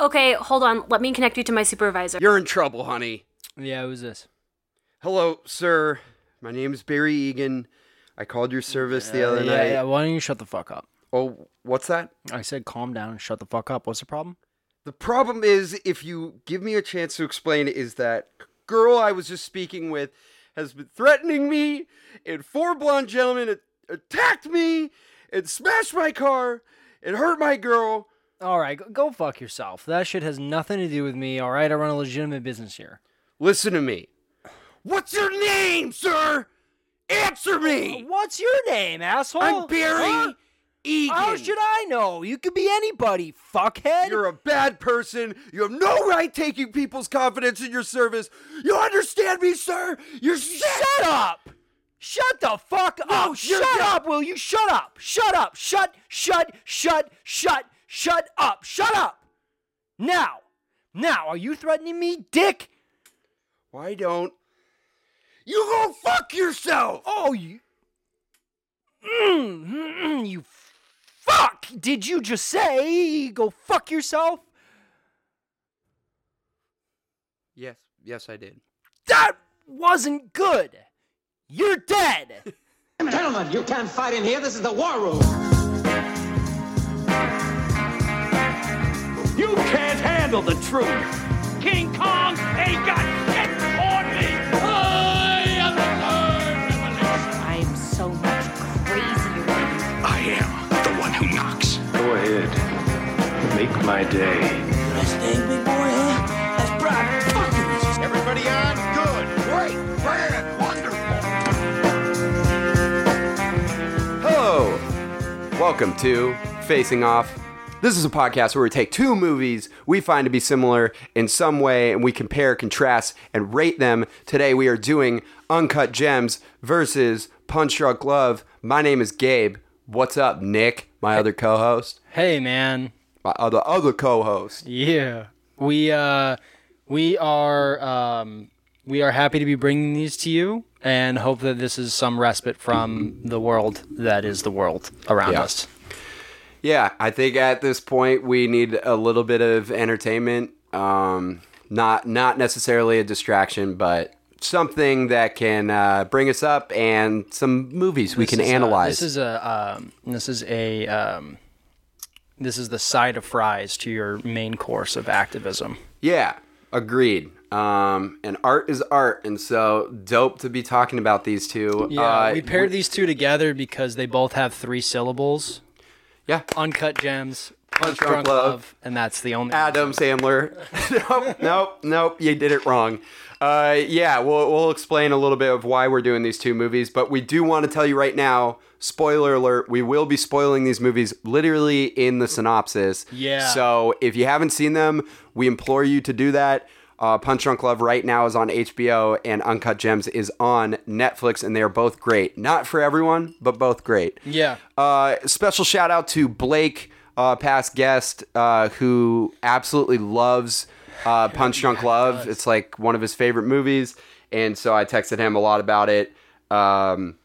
Okay, hold on. Let me connect you to my supervisor. You're in trouble, honey. Yeah, who's this? Hello, sir. My name's Barry Egan. I called your service the other yeah, night. yeah, why don't you shut the fuck up? Oh, what's that? I said calm down and shut the fuck up. What's the problem? The problem is, if you give me a chance to explain, is that girl I was just speaking with has been threatening me, and four blonde gentlemen a- attacked me and smashed my car and hurt my girl. All right, go, go fuck yourself. That shit has nothing to do with me. All right, I run a legitimate business here. Listen to me. What's your name, sir? Answer me. What's your name, asshole? I'm Barry Huh? Egan. How should I know? You could be anybody, fuckhead. You're a bad person. You have no right taking people's confidence in your service. You understand me, sir? You're Shut up! Shut the fuck No, up! Shut up, will you? Shut up! Shut up! Shut, shut, shut, shut, shut up! Shut up! Now! Now, are you threatening me, dick? Why don't you go fuck yourself? Oh, you. Mm, mm, mm, you fuck! Did you just say go fuck yourself? Yes, yes, I did. That wasn't good! You're dead! Gentlemen, you can't fight in here. This is the war room. You can't handle the truth. King Kong ain't got shit on me. I am the third revelation. I'm so much crazier than you. I am the one who knocks. Go ahead. Make my day. That's thing, big boy, huh? That's Brock. Fucking Everybody on? Good. Great. Grand. Wonderful. Hello. Welcome to Facing Off. This is a podcast where we take two movies we find to be similar in some way and we compare, contrast, and rate them. Today we are doing Uncut Gems versus Punch Drunk Love. My name is Gabe. What's up, Nick? My other co-host. Hey, man. My other other co-host. Yeah. We, uh, we are, um, we are happy to be bringing these to you and hope that this is some respite from the world that is the world around Yeah. us. Yeah, I think at this point we need a little bit of entertainment. Um, not not necessarily a distraction, but something that can uh, bring us up and some movies we This can uh, analyze. this is a um, this is a um, this is the side of fries to your main course of activism. yeah, agreed. Um, and art is art, and so dope to be talking about these two. Yeah, Uh, we paired these two together because they both have three syllables: Yeah, uncut gems, Punch Drunk love, and that's the only. Adam Sandler. nope, nope, nope. You did it wrong. Uh, yeah, we'll we'll explain a little bit of why we're doing these two movies, but we do want to tell you right now. Spoiler alert: We will be spoiling these movies literally in the synopsis. Yeah. So if you haven't seen them, we implore you to do that. Uh, Punch Drunk Love right now is on HBO, and Uncut Gems is on Netflix, and they are both great. Not for everyone, but both great. Yeah. Uh, special shout out to Blake, uh, past guest, uh, who absolutely loves uh, Punch Drunk Love. It's like one of his favorite movies, and so I texted him a lot about it. Um,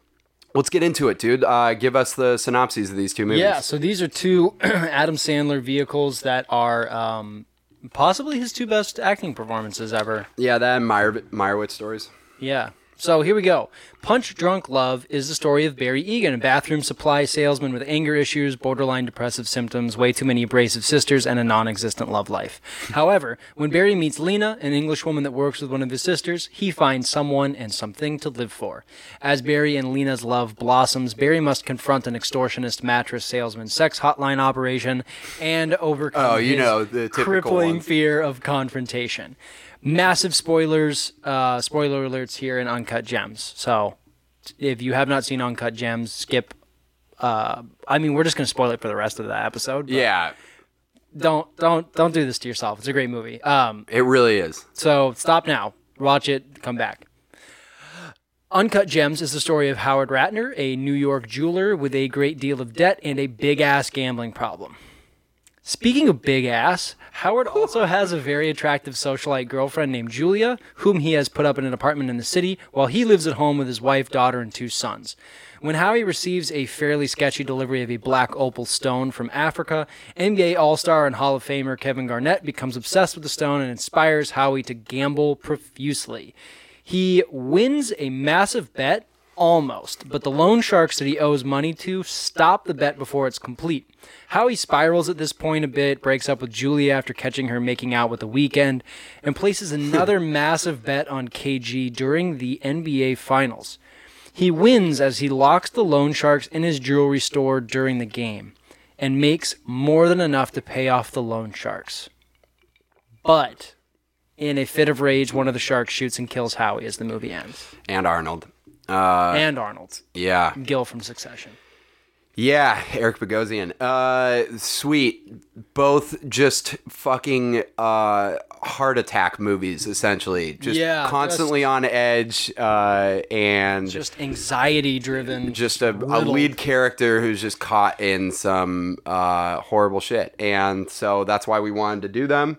let's get into it, dude. Uh, give us the synopses of these two movies. Yeah, so these are two Adam Sandler vehicles that are um, possibly his two best acting performances ever. yeah, that and Meyer, Meyerowitz stories. Yeah. So here we go. Punch Drunk Love is the story of Barry Egan, a bathroom supply salesman with anger issues, borderline depressive symptoms, way too many abrasive sisters, and a non existent love life. However, when Barry meets Lena, an English woman that works with one of his sisters, he finds someone and something to live for. As Barry and Lena's love blossoms, Barry must confront an extortionist mattress salesman sex hotline operation and overcome Oh, you know, the crippling fear of confrontation. Massive spoilers, uh, spoiler alerts here in Uncut Gems. So if you have not seen Uncut Gems, skip. Uh, I mean, we're just gonna spoil it for the rest of the episode. but Yeah, Don't don't don't do this to yourself. It's a great movie. Um, it really is. so stop now. Watch it. Come back. Uncut Gems is the story of Howard Ratner, a New York jeweler with a great deal of debt and a big ass gambling problem. Speaking of big ass, Howard also has a very attractive socialite girlfriend named Julia, whom he has put up in an apartment in the city, while he lives at home with his wife, daughter, and two sons. When Howie receives a fairly sketchy delivery of a black opal stone from Africa, NBA All Star and Hall of Famer Kevin Garnett becomes obsessed with the stone and inspires Howie to gamble profusely. He wins a massive bet, almost, but the loan sharks that he owes money to stop the bet before it's complete. Howie spirals at this point a bit, breaks up with Julia after catching her making out with the Weeknd, and places another massive bet on KG during the NBA Finals. He wins as he locks the loan sharks in his jewelry store during the game and makes more than enough to pay off the loan sharks. But in a fit of rage, one of the sharks shoots and kills Howie as the movie ends. And Arnold. Uh, and Arnold. yeah. Gil from Succession. Yeah, Eric Bogosian. Uh, sweet. Both just fucking uh, heart attack movies, essentially. Just Yeah, constantly on edge, uh, and just, Just anxiety driven. Just a, a lead character who's just caught in some uh, horrible shit. And so that's why we wanted to do them.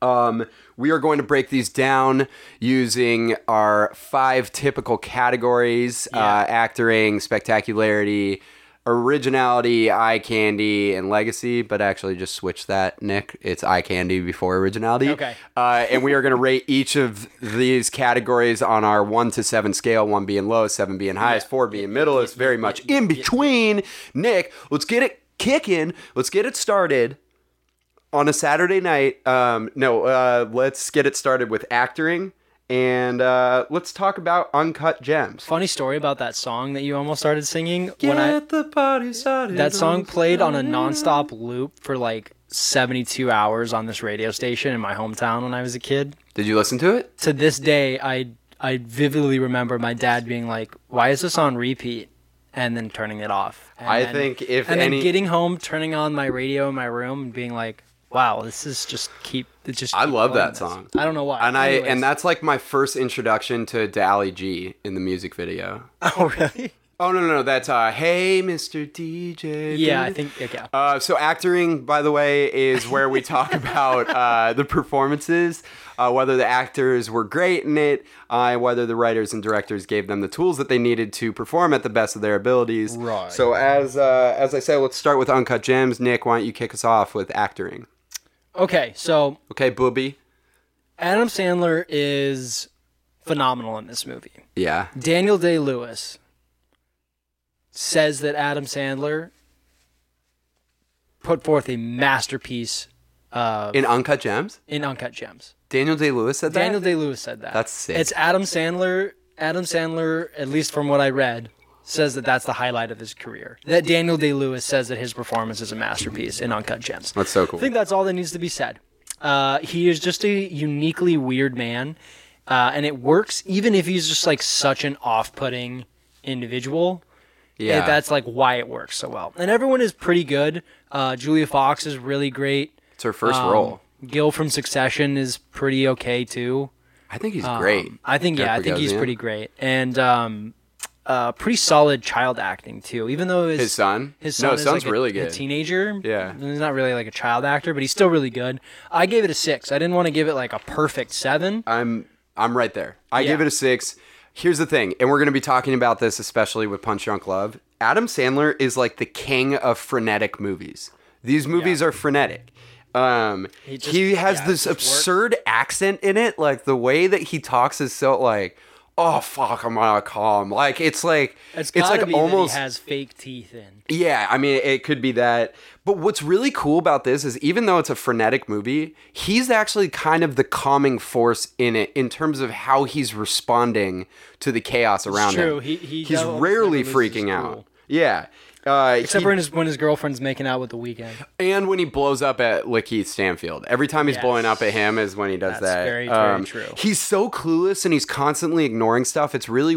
Um, we are going to break these down using our five typical categories uh, acting, spectacularity, originality, eye candy, and legacy. But actually, just switch that, Nick. It's eye candy before originality. Okay. Uh, and we are going to rate each of these categories on our one to seven scale, one being lowest, seven being highest, four being middle. It's very much in between. Nick, let's get it kicking. Let's get it started on a Saturday night. Um, no, uh, let's get it started with acting, and uh, let's talk about uncut gems. Funny story about that song that you almost started singing. when I the party started. that song played on a nonstop loop for like 72 hours on this radio station in my hometown when I was a kid. Did you listen to it? To this day, I I vividly remember my dad being like, "Why is this on repeat?" and then turning it off. And I then- think if and any- then getting home, turning on my radio in my room, and being like, "Wow, this is just keep it just." I love that this." song. I don't know why. And I and that's like my first introduction to Dally G in the music video. oh really? Oh no no no! That's uh, hey Mr. DJ. Yeah, I think yeah. Uh, so acting, by the way, is where we talk about uh, the performances, uh, whether the actors were great in it, uh, whether the writers and directors gave them the tools that they needed to perform at the best of their abilities. Right. So as uh, as I said, let's start with uncut gems. Nick, why don't you kick us off with acting? Okay, so Okay, booby. Adam Sandler is phenomenal in this movie. Yeah. Daniel Day Lewis says that Adam Sandler put forth a masterpiece In uncut gems, in Uncut Gems. Daniel Day Lewis said that. Daniel Day Lewis said that. That's sick. It's Adam Sandler. Adam Sandler, at least from what I read, says that that's the highlight of his career. That Daniel Day Lewis says that his performance is a masterpiece in Uncut Gems. That's so cool. I think that's all that needs to be said. Uh, he is just a uniquely weird man, uh, and it works even if he's just like such an off-putting individual. yeah. That's like why it works so well. And everyone is pretty good. Uh, Julia Fox is really great. it's her first Um, role. Gil from Succession is pretty okay too. I think he's great. Um, I think yeah, I think he's Bogosian. pretty great, and um, uh, pretty solid child acting too. Even though his, His son? his No, son his is son's like a- really a good. teenager. Yeah. he's not really like a child actor, but he's still really good. I gave it a six. I didn't want to give it like a perfect seven. I'm I'm right there. I Yeah. give it a six. Here's the thing, and we're going to be talking about this especially with Punch Drunk Love. Adam Sandler is like the king of frenetic movies. These movies are frenetic. Um, he, He has yeah, this just absurd accent in it. Like the way that he talks is so like, oh fuck, I'm gonna. Like it's like It's, it's like almost has fake teeth in. yeah, I mean, it could be that. But what's really cool about this is even though it's a frenetic movie, he's actually kind of the calming force in it in terms of how he's responding to the chaos around him. He- he he's rarely never loses his freaking out. Yeah. Uh, Except he- when his, when his girlfriend's making out with the Weeknd. and when he blows up at LaKeith Stanfield. Every time he's Yes. blowing up at him is when he does That's that. Um, very, very true. He's so clueless and he's constantly ignoring stuff. It's really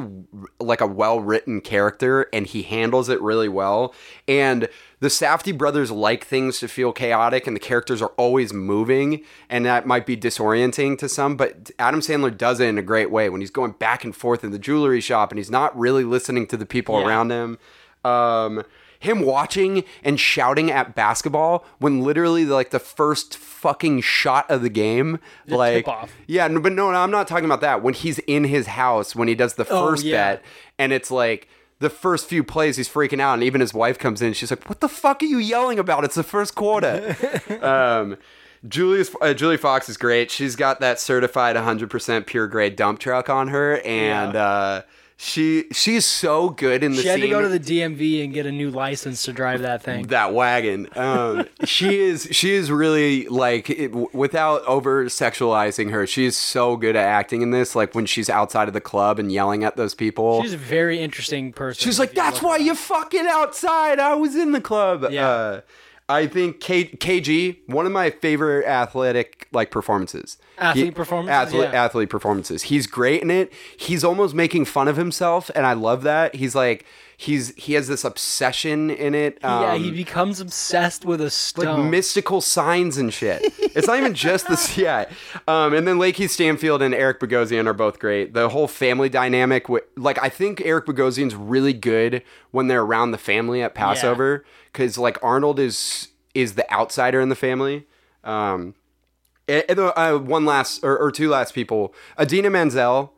like a well written character and he handles it really well. And the Safdie brothers like things to feel chaotic and the characters are always moving and that might be disorienting to some, but Adam Sandler does it in a great way when he's going back and forth in the jewelry shop and he's not really listening to the people Yeah. around him. Um, him watching and shouting at basketball when literally like the first fucking shot of the game, like tip-off. yeah, but no, no, I'm not talking about that. When he's in his house, when he does the Oh, first yeah. bet, and it's like the first few plays, he's freaking out, and even his wife comes in. She's like, "What the fuck are you yelling about? It's the first quarter." um, Julius, uh, Julie Fox is great. She's got that certified 100% pure grade dump truck on her, and Yeah. uh, she she's so good in the She had to go to the DMV and get a new license to drive that thing. that wagon. Um, she is she is really like it, without over sexualizing her. She's so good at acting in this. Like when she's outside of the club and yelling at those people. She's a very interesting person. She's like, "That's why her up." you fucking outside. I was in the club." Yeah. Uh, I think K- KG, one of my favorite athletic like performances. Athlete He- performances, Athlete, yeah. athlete performances. He's great in it. He's almost making fun of himself, and I love that. He's like, he's he has this obsession in it. yeah, um, he becomes obsessed with a like stone. mystical signs and shit. It's not even just this. Yeah. Um, and then LaKeith Stanfield and Eric Bogosian are both great. The whole family dynamic, like I think Eric Bogosian's really good when they're around the family at Passover because like Arnold is is the outsider in the family. Um, and, and, uh, one last or, or two last people, Idina Menzel,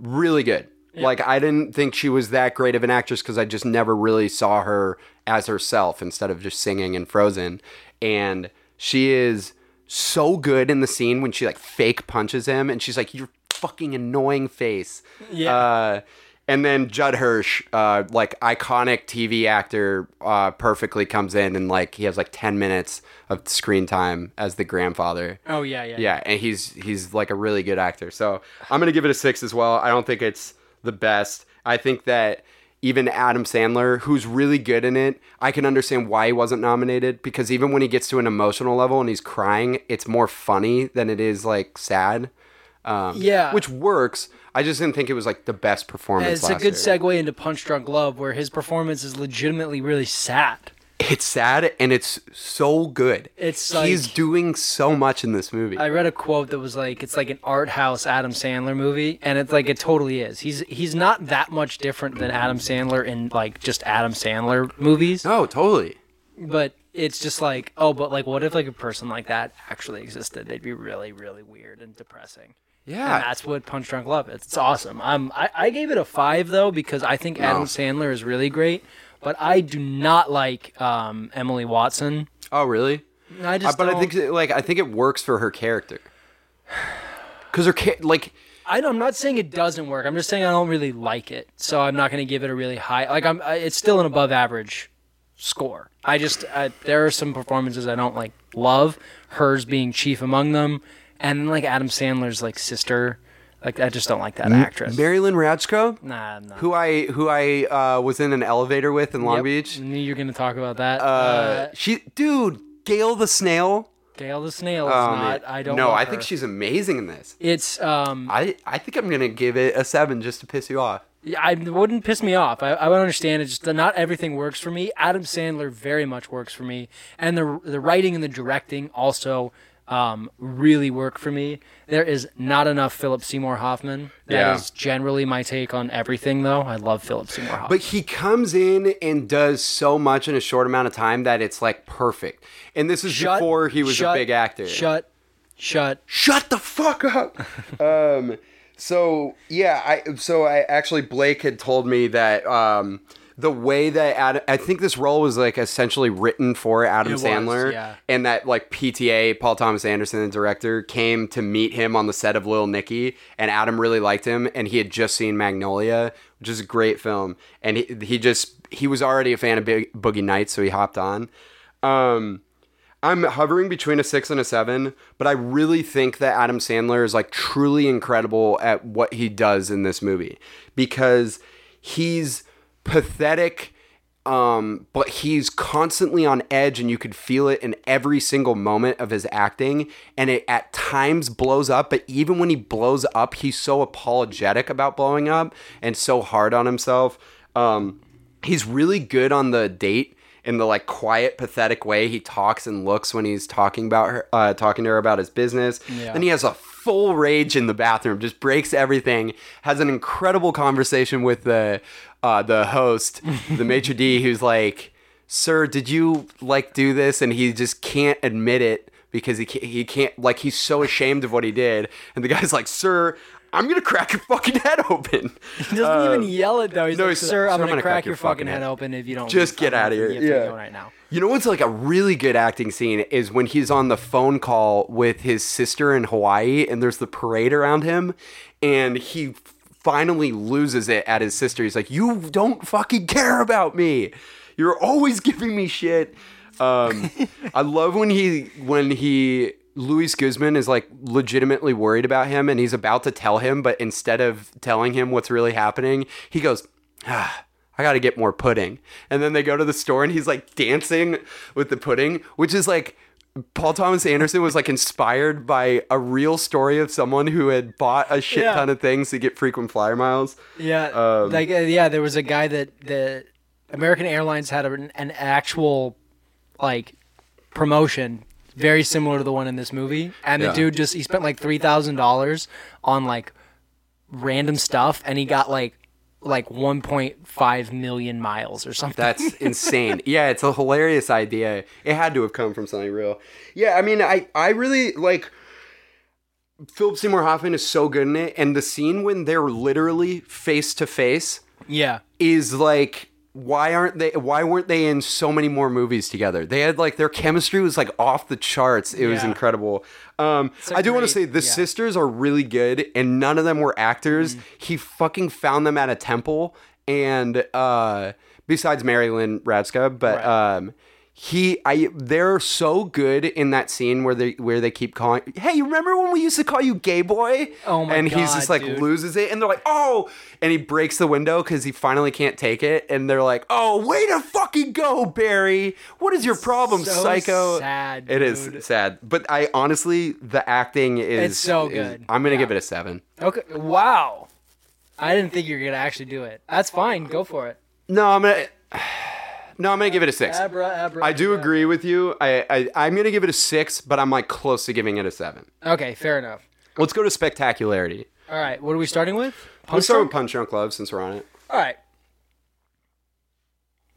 really good. Like I didn't think she was that great of an actress because I just never really saw her as herself instead of just singing in Frozen. And she is so good in the scene when she like fake punches him, and she's like, "Your fucking annoying face." Yeah. Uh, and then Judd Hirsch, uh, like iconic TV actor, uh, perfectly comes in and like he has like ten minutes of screen time as the grandfather. oh yeah, yeah, Yeah, and he's he's like a really good actor. So I'm gonna give it a six as well. I don't think it's the best. I think that even Adam Sandler, who's really good in it, I can understand why he wasn't nominated because even when he gets to an emotional level and he's crying, it's more funny than it is like sad. Um, Yeah. which works. I just didn't think it was like the best performance. It's a good year. segue into Punch Drunk Love, where his performance is legitimately really sad. It's sad and it's so good. It's like, he's doing so much in this movie. I read a quote that was like, "It's like an art house Adam Sandler movie," and it's like it totally is. He's he's not that much different than Adam Sandler in like just Adam Sandler movies, oh, totally. but it's just like, oh, but like, what if like a person like that actually existed? They'd be really, really weird and depressing. Yeah. And that's what Punch Drunk Love is. It's awesome. Um, I, I gave it a five though because I think Adam No. Sandler is really great, but I do not like um, Emily Watson. Oh, really? I just but I don't- think like I think it works for her character. Cuz her ca- like I I'm not saying it doesn't work. I'm just saying I don't really like it, so I'm not going to give it a really high. Like I'm, I, it's still an above average score. I just I, there are some performances I don't like love. Hers being chief among them, and like Adam Sandler's like sister. Like I just don't like that actress. Mary Lynn Rajskub, nah, no. who I who I uh, was in an elevator with in Long Yep. Beach. Knew you were going to talk about that. Uh, Uh, she dude, Gail the snail. Gail the Snail is Oh, not. I don't. No, love I think her. she's amazing in this. It's um. I I think I'm going to give it a 7 just to piss you off. Yeah, I it wouldn't piss me off. I, I would understand it. Just that not everything works for me. Adam Sandler very much works for me, and the the writing and the directing also um, really work for me. There is not enough Philip Seymour Hoffman. That is Yeah. generally my take on everything, though. I love Philip Seymour Hoffman. But he comes in and does so much in a short amount of time that it's like perfect. And this is Shut- before he was shut- a big actor. Shut, shut. shut the fuck up. um, so yeah, I so I actually Blake had told me that um, the way that Adam, I think this role was like essentially written for Adam It was, Sandler, yeah. and that like PTA Paul Thomas Anderson, the director, came to meet him on the set of Little Nicky, and Adam really liked him, and he had just seen Magnolia, which is a great film, and he he just he was already a fan of Big, Boogie Nights, so he hopped on. Um, I'm hovering between a six and a seven, but I really think that Adam Sandler is like truly incredible at what he does in this movie because he's pathetic, um, but he's constantly on edge, and you could feel it in every single moment of his acting. And it at times blows up, but even when he blows up, he's so apologetic about blowing up and so hard on himself. Um, he's really good on the date in the like quiet, pathetic way he talks and looks when he's talking about her, uh, talking to her about his business. Yeah. Then he has a full rage in the bathroom, just breaks everything. Has an incredible conversation with the uh, the host, the maitre d, who's like. "Sir, did you like do this?" And he just can't admit it because he can't, he can't like he's so ashamed of what he did. And the guy's like, "Sir, I'm gonna crack your fucking head open." He doesn't even yell it though. He's Uh, no, like, said, "Sir, I'm gonna, crack, your fucking head head. open if you don't Just get out of here." You have to go right now." You know what's like a really good acting scene is when he's on the phone call with his sister in Hawaii and there's the parade around him and he finally loses it at his sister. He's like, "You don't fucking care about me. You're always giving me shit." Um, I love when he when he Luis Guzman is like legitimately worried about him and he's about to tell him, but instead of telling him what's really happening, he goes, ah, I got to get more pudding. And then they go to the store and he's like dancing with the pudding, which is like Paul Thomas Anderson was like inspired by a real story of someone who had bought a shit Yeah. ton of things to get frequent flyer miles. Yeah, Um, like uh, yeah, there was a guy that the American Airlines had an, an actual like promotion very similar to the one in this movie, and the Yeah. dude just he spent like three thousand dollars on like random stuff, and he got like like one point five million miles or something. That's insane. yeah, it's a hilarious idea. It had to have come from something real. Yeah, I mean, I I really like Philip Seymour Hoffman is so good in it, and the scene when they're literally face to face yeah, is like why aren't they why weren't they in so many more movies together they had like their chemistry was like off the charts it was incredible um a i do want to say the yeah. sisters are really good and none of them were actors Mm-hmm. he fucking found them at a temple and uh besides mary lynn rajskub but Right. um he I they're so good in that scene where they where they keep calling hey you remember when we used to call you gay boy Oh my god. and he's just like dude. loses it and they're like oh and he breaks the window because he finally can't take it and they're like oh way to fucking go barry what is your problem So psycho sad, it is sad but i honestly the acting is It's so is- good. i'm gonna Yeah. give it a seven okay, wow. I didn't think you were gonna actually do it. That's fine. Go for it. no i'm gonna no i'm gonna give it a six Abra, abra, i do abra. agree with you I, I i'm gonna give it a six but i'm like close to giving it a seven Okay, fair enough. let's go to spectacularity All right, what are we starting with? let's start with punch drunk love since we're on it All right.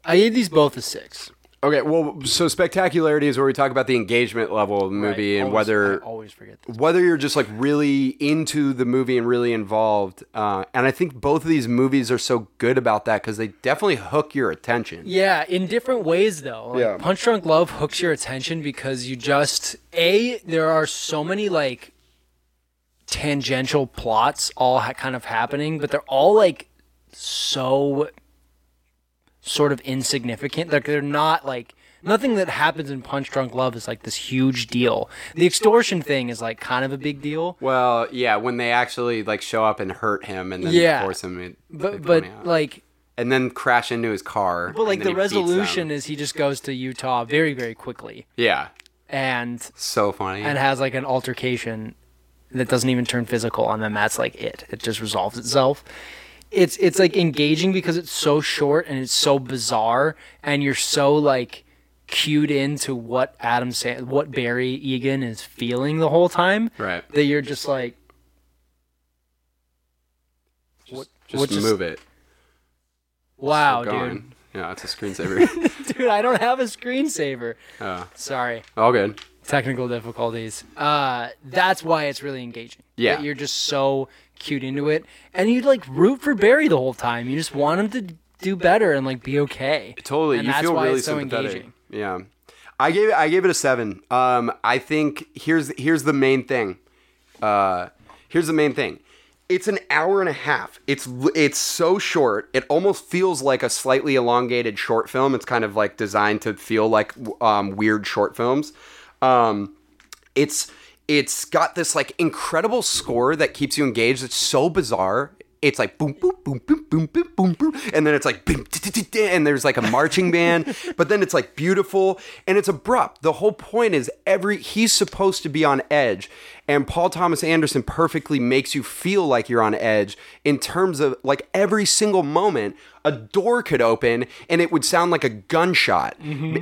I gave these both a six. Okay, well, so spectacularity is where we talk about the engagement level of the movie Right, and always- whether I always forget whether you're just like really into the movie and really involved. Uh, and I think both of these movies are so good about that because they definitely hook your attention. Yeah, in different ways though. Like, Yeah. Punch Drunk Love hooks your attention because you just a there are so many like tangential plots all ha- kind of happening, but they're all like so sort of insignificant. Like they're not like nothing that happens in Punch Drunk Love is like this huge deal. The extortion thing is like kind of a big deal. Well, yeah, when they actually like show up and hurt him and then Yeah. force him, But but out. like and then crash into his car. but like the he beats them. resolution is he just goes to Utah very very quickly yeah, and so funny. and has like an altercation that doesn't even turn physical and then that's like it it just resolves itself it's it's like engaging because it's so short and it's so bizarre and you're so like cued into what adam Sa- what barry egan is feeling the whole time right, that you're just like just what just- move it. wow Keep dude. Yeah, it's a screensaver. dude i don't have a screensaver uh, sorry all good. technical difficulties. Uh, that's why it's really engaging. Yeah. That you're just so cued into it, and you like root for Barry the whole time. You just want him to do better and like be okay. Totally, And you that's feel why really it's so sympathetic. engaging. Yeah, I gave it. I gave it a seven. Um, I think here's here's the main thing. Uh, here's the main thing. It's an hour and a half. It's it's so short. It almost feels like a slightly elongated short film. It's kind of like designed to feel like um, weird short films. Um, it's it's got this like incredible score that keeps you engaged. It's so bizarre. It's like boom boom boom boom boom boom boom boom, and then it's like boom, and there's like a marching band. But then it's like beautiful and it's abrupt. The whole point is every he's supposed to be on edge, and Paul Thomas Anderson perfectly makes you feel like you're on edge in terms of like every single moment a door could open and it would sound like a gunshot,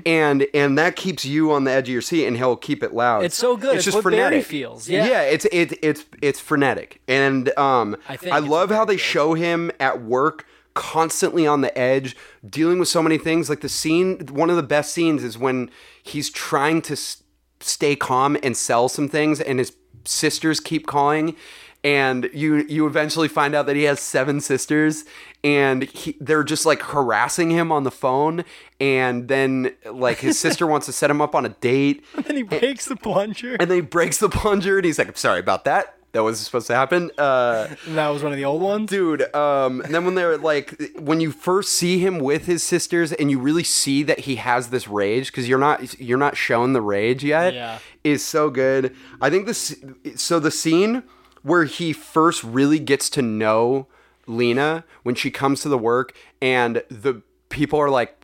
and and that keeps you on the edge of your seat, and he'll keep it loud. It's so good. It's what Barry feels. Yeah. yeah, it's it, it's it's frenetic, and um, I I love how they feels. show him at work constantly on the edge, dealing with so many things. Like the scene, one of the best scenes is when he's trying to s- stay calm and sell some things, and his sisters keep calling. And you you eventually find out that he has seven sisters, and he, they're just like harassing him on the phone. And then like his sister wants to set him up on a date, And then he breaks the plunger. and then he breaks the plunger, and he's like, "I'm sorry about that. That wasn't supposed to happen." Uh, that was one of the old ones. dude um and then when they're like when you first see him with his sisters and you really see that he has this rage because you're not you're not shown the rage yet Yeah. is so good i think this so the scene where he first really gets to know lena when she comes to the work and the people are like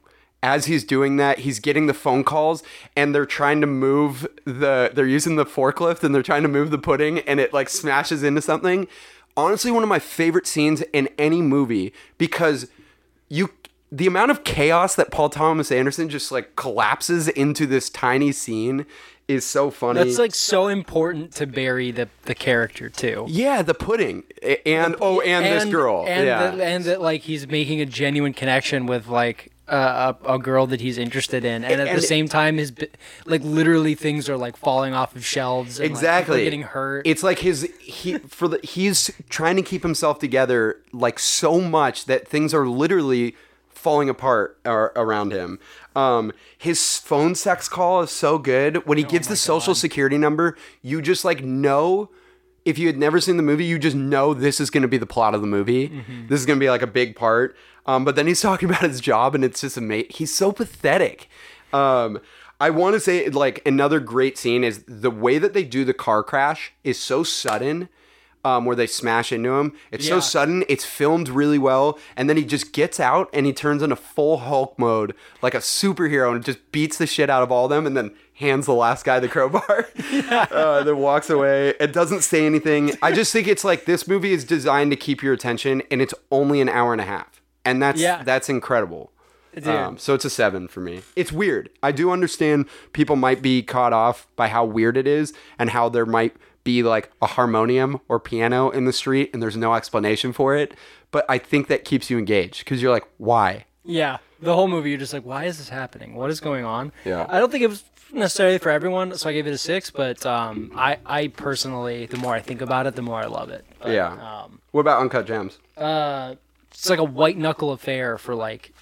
as he's doing that, he's getting the phone calls and they're trying to move the they're using the forklift and they're trying to move the pudding and it like smashes into something. Honestly, one of my favorite scenes in any movie because you the amount of chaos that Paul Thomas Anderson just like collapses into this tiny scene is so funny. That's like so important to Barry the the character too. yeah, the pudding and oh and, this girl. and yeah. that, and that like he's making a genuine connection with like uh, a, a girl that he's interested in, and at And- the same time, his like literally things are like falling off of shelves. And, like, exactly. getting hurt. it's like his he for the he's trying to keep himself together like so much that things are literally falling apart ar- around him. Um his phone sex call is so good. When he gives the social security number you just like know if you had never seen the movie you just know this is going to be the plot of the movie. This is going to be like a big part um but then he's talking about his job and it's just amazing he's so pathetic um I want to say like another great scene is the way that they do the car crash is so sudden. Um, where they smash into him, it's so sudden. It's filmed really well, and then he just gets out and he turns into full Hulk mode, like a superhero, and just beats the shit out of all of them, and then hands the last guy the crowbar, uh, then walks away. It doesn't say anything. I just think it's like this movie is designed to keep your attention, and it's only an hour and a half, and that's Yeah. that's incredible. Um, so it's a seven for me. It's weird. I do understand people might be caught off by how weird it is and how there might be like a harmonium or piano in the street and there's no explanation for it. But I think that keeps you engaged because you're like, why? yeah, the whole movie, you're just like, why is this happening? What is going on? Yeah. I don't think it was necessarily for everyone, so I gave it a six. But um, I, I personally, the more I think about it, the more I love it. But, yeah. Um, what about Uncut Gems? uh, it's like a white knuckle affair for like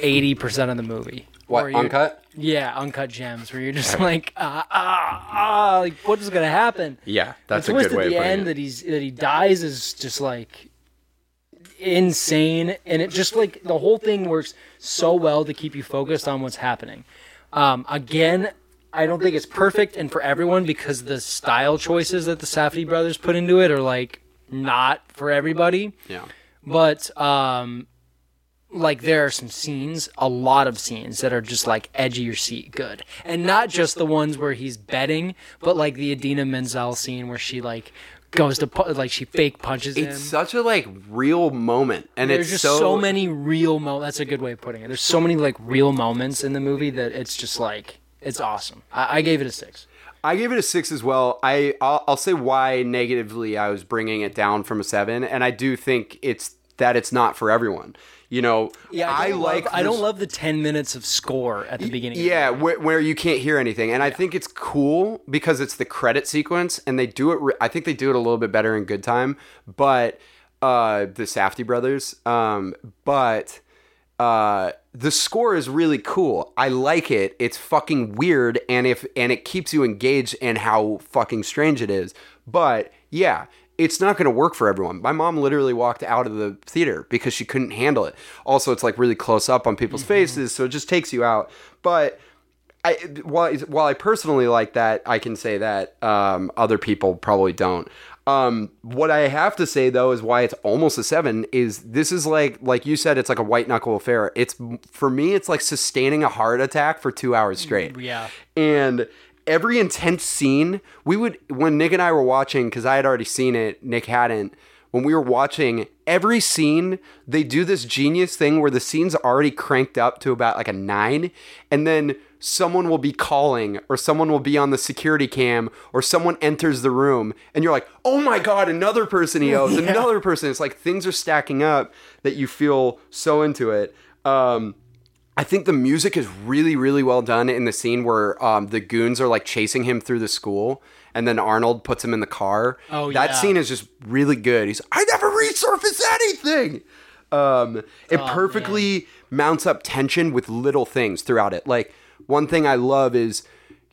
eighty percent of the movie. What, Uncut? Yeah, uncut gems, where you're just like, ah, ah, ah, like what is gonna happen? Yeah, that's the a twist good way at of the putting end it. that he's that he dies is just like insane, and it just like the whole thing works so well to keep you focused on what's happening. Um, again, I don't think it's perfect and for everyone because the style choices that the Safdie brothers put into it are like not for everybody yeah. But um like there are some scenes a lot of scenes that are just like edge of your seat good. And not just the ones where he's betting but like the idina menzel scene where she like goes to pu- like she fake punches him. It's such a like real moment, and there's it's just so, many real moments that's a good way of putting it. There's so many like real moments in the movie that it's just like it's awesome. I, I gave it a six. I gave it a six as well. I I'll, I'll say why negatively I was bringing it down from a seven, and I do think it's that it's not for everyone. You know, yeah, I, like love, I don't love the 10 minutes of score at the beginning Yeah, where, where you can't hear anything, and I think it's cool because it's the credit sequence, and they do it. Re- I think they do it a little bit better in Good Time, but uh, the Safdie brothers. Um, but uh, the score is really cool. I like it. It's fucking weird, and if and it keeps you engaged in how fucking strange it is. But yeah, it's not going to work for everyone. My mom literally walked out of the theater because she couldn't handle it. Also, it's like really close up on people's faces, so it just takes you out. But I, while while I personally like that, I can say that um, other people probably don't. Um, what I have to say though is why it's almost a seven is this is like like you said it's like a white knuckle affair. It's for me it's like sustaining a heart attack for two hours straight. Yeah. and every intense scene we would when Nick and I were watching because I had already seen it, Nick hadn't. When we were watching every scene, they do this genius thing where the scene's already cranked up to about like a nine, and then someone will be calling or someone will be on the security cam or someone enters the room and you're like, oh my God, another person he owes, another person. It's like things are stacking up that you feel so into it. Um, I think the music is really, really well done in the scene where um, the goons are like chasing him through the school, and then Arnold puts him in the car. Oh, that yeah. scene is just really good. He's, I never resurface anything. Um, it perfectly mounts up tension with little things throughout it. Like one thing I love is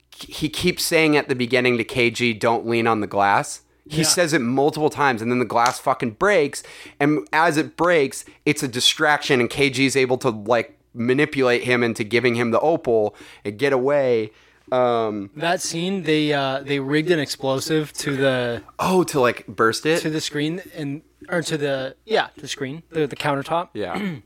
he keeps saying at the beginning to KG, "Don't lean on the glass." He says it multiple times, and then the glass fucking breaks. And as it breaks, it's a distraction, and KG is able to like manipulate him into giving him the opal and get away. Um, That scene, they uh, they rigged an explosive to the oh, to like burst it. to the screen and or to the yeah the screen the the countertop. yeah, And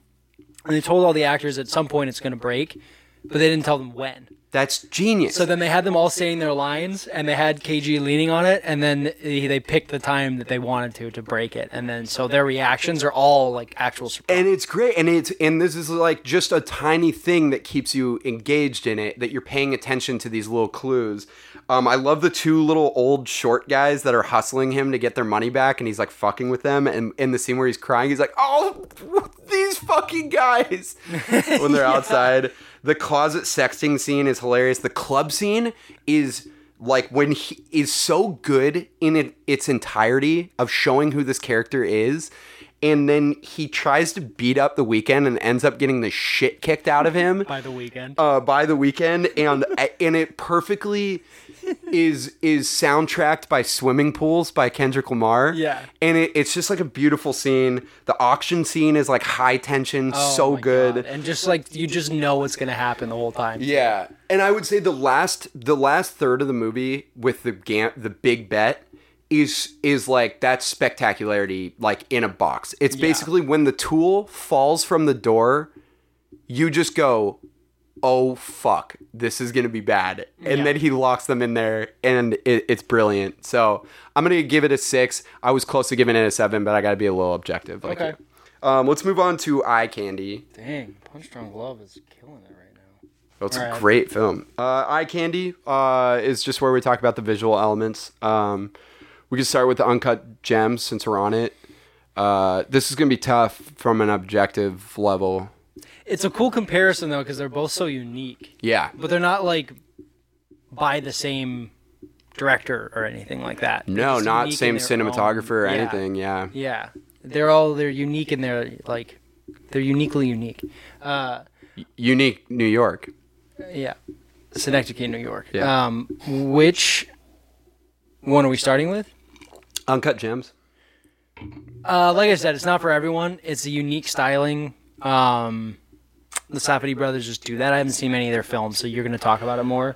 they told all the actors at some point it's going to break, but they didn't tell them when. That's genius. So then they had them all saying their lines, and they had KG leaning on it, and then they picked the time that they wanted to to break it, and then so their reactions are all like actual surprise. and it's great and it's and this is like just a tiny thing that keeps you engaged in it that you're paying attention to these little clues. Um, i love the two little old short guys that are hustling him to get their money back and he's like fucking with them and in the scene where he's crying he's like oh these fucking guys! When they're outside the closet sexting scene is hilarious the club scene is like when he is so good in it, its entirety of showing who this character is and then he tries to beat up the Weeknd and ends up getting the shit kicked out of him by the Weeknd. uh, by the Weeknd and and it perfectly is is soundtracked by swimming pools by Kendrick Lamar Yeah. and it, it's just like a beautiful scene the auction scene is like high tension Oh so good God. and just like you just know what's gonna happen the whole time. yeah, and I would say the last the last third of the movie with the gam- the big bet is is like that spectacularity like in a box. It's basically when the tool falls from the door, you just go, "Oh fuck, this is gonna be bad," and Yeah. then he locks them in there, and it, it's brilliant. So I'm gonna give it a six. I was close to giving it a seven, but I got to be a little objective. Like Okay. Um, let's move on to Eye Candy. Dang, Punch Drunk Love is killing it right now. Oh, it's a Alright. great film. Uh, Eye Candy uh, is just where we talk about the visual elements. Um, we can start with the uncut gems since we're on it. Uh, this is gonna be tough from an objective level. It's a cool comparison though because they're both so unique, Yeah, but they're not like by the same director or anything like that. No, not same cinematographer or yeah. anything. Yeah, Yeah, they're all they're unique in their like they're uniquely unique. Uh, unique New York. yeah, Synecdoche, New York. Yeah. Um, which one are we starting with? Uncut gems. Uh, like I said, it's not for everyone. It's a unique styling. Um, the Safdie brothers just do that. I haven't seen many of their films, so you're going to talk about it more.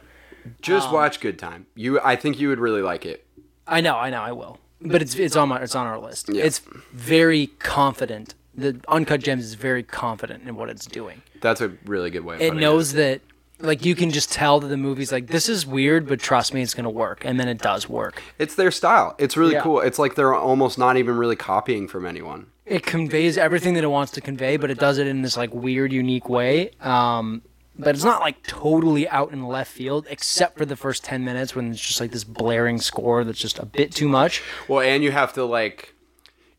Just Um, watch Good Time. You, I think you would really like it. I know, I know, I will. But it's it's on my it's on our list. Yeah. It's very confident. The Uncut Gems is very confident in what it's doing. That's a really good way. Of It knows that like you can just tell that the movie's like this is weird, but trust me, it's gonna work, and then it does work. It's their style. It's really Yeah. cool. It's like they're almost not even really copying from anyone. It conveys everything that it wants to convey, but it does it in this like weird, unique way. Um, but it's not like totally out in left field, except for the first ten minutes when it's just like this blaring score that's just a bit too much. Well, and you have to like,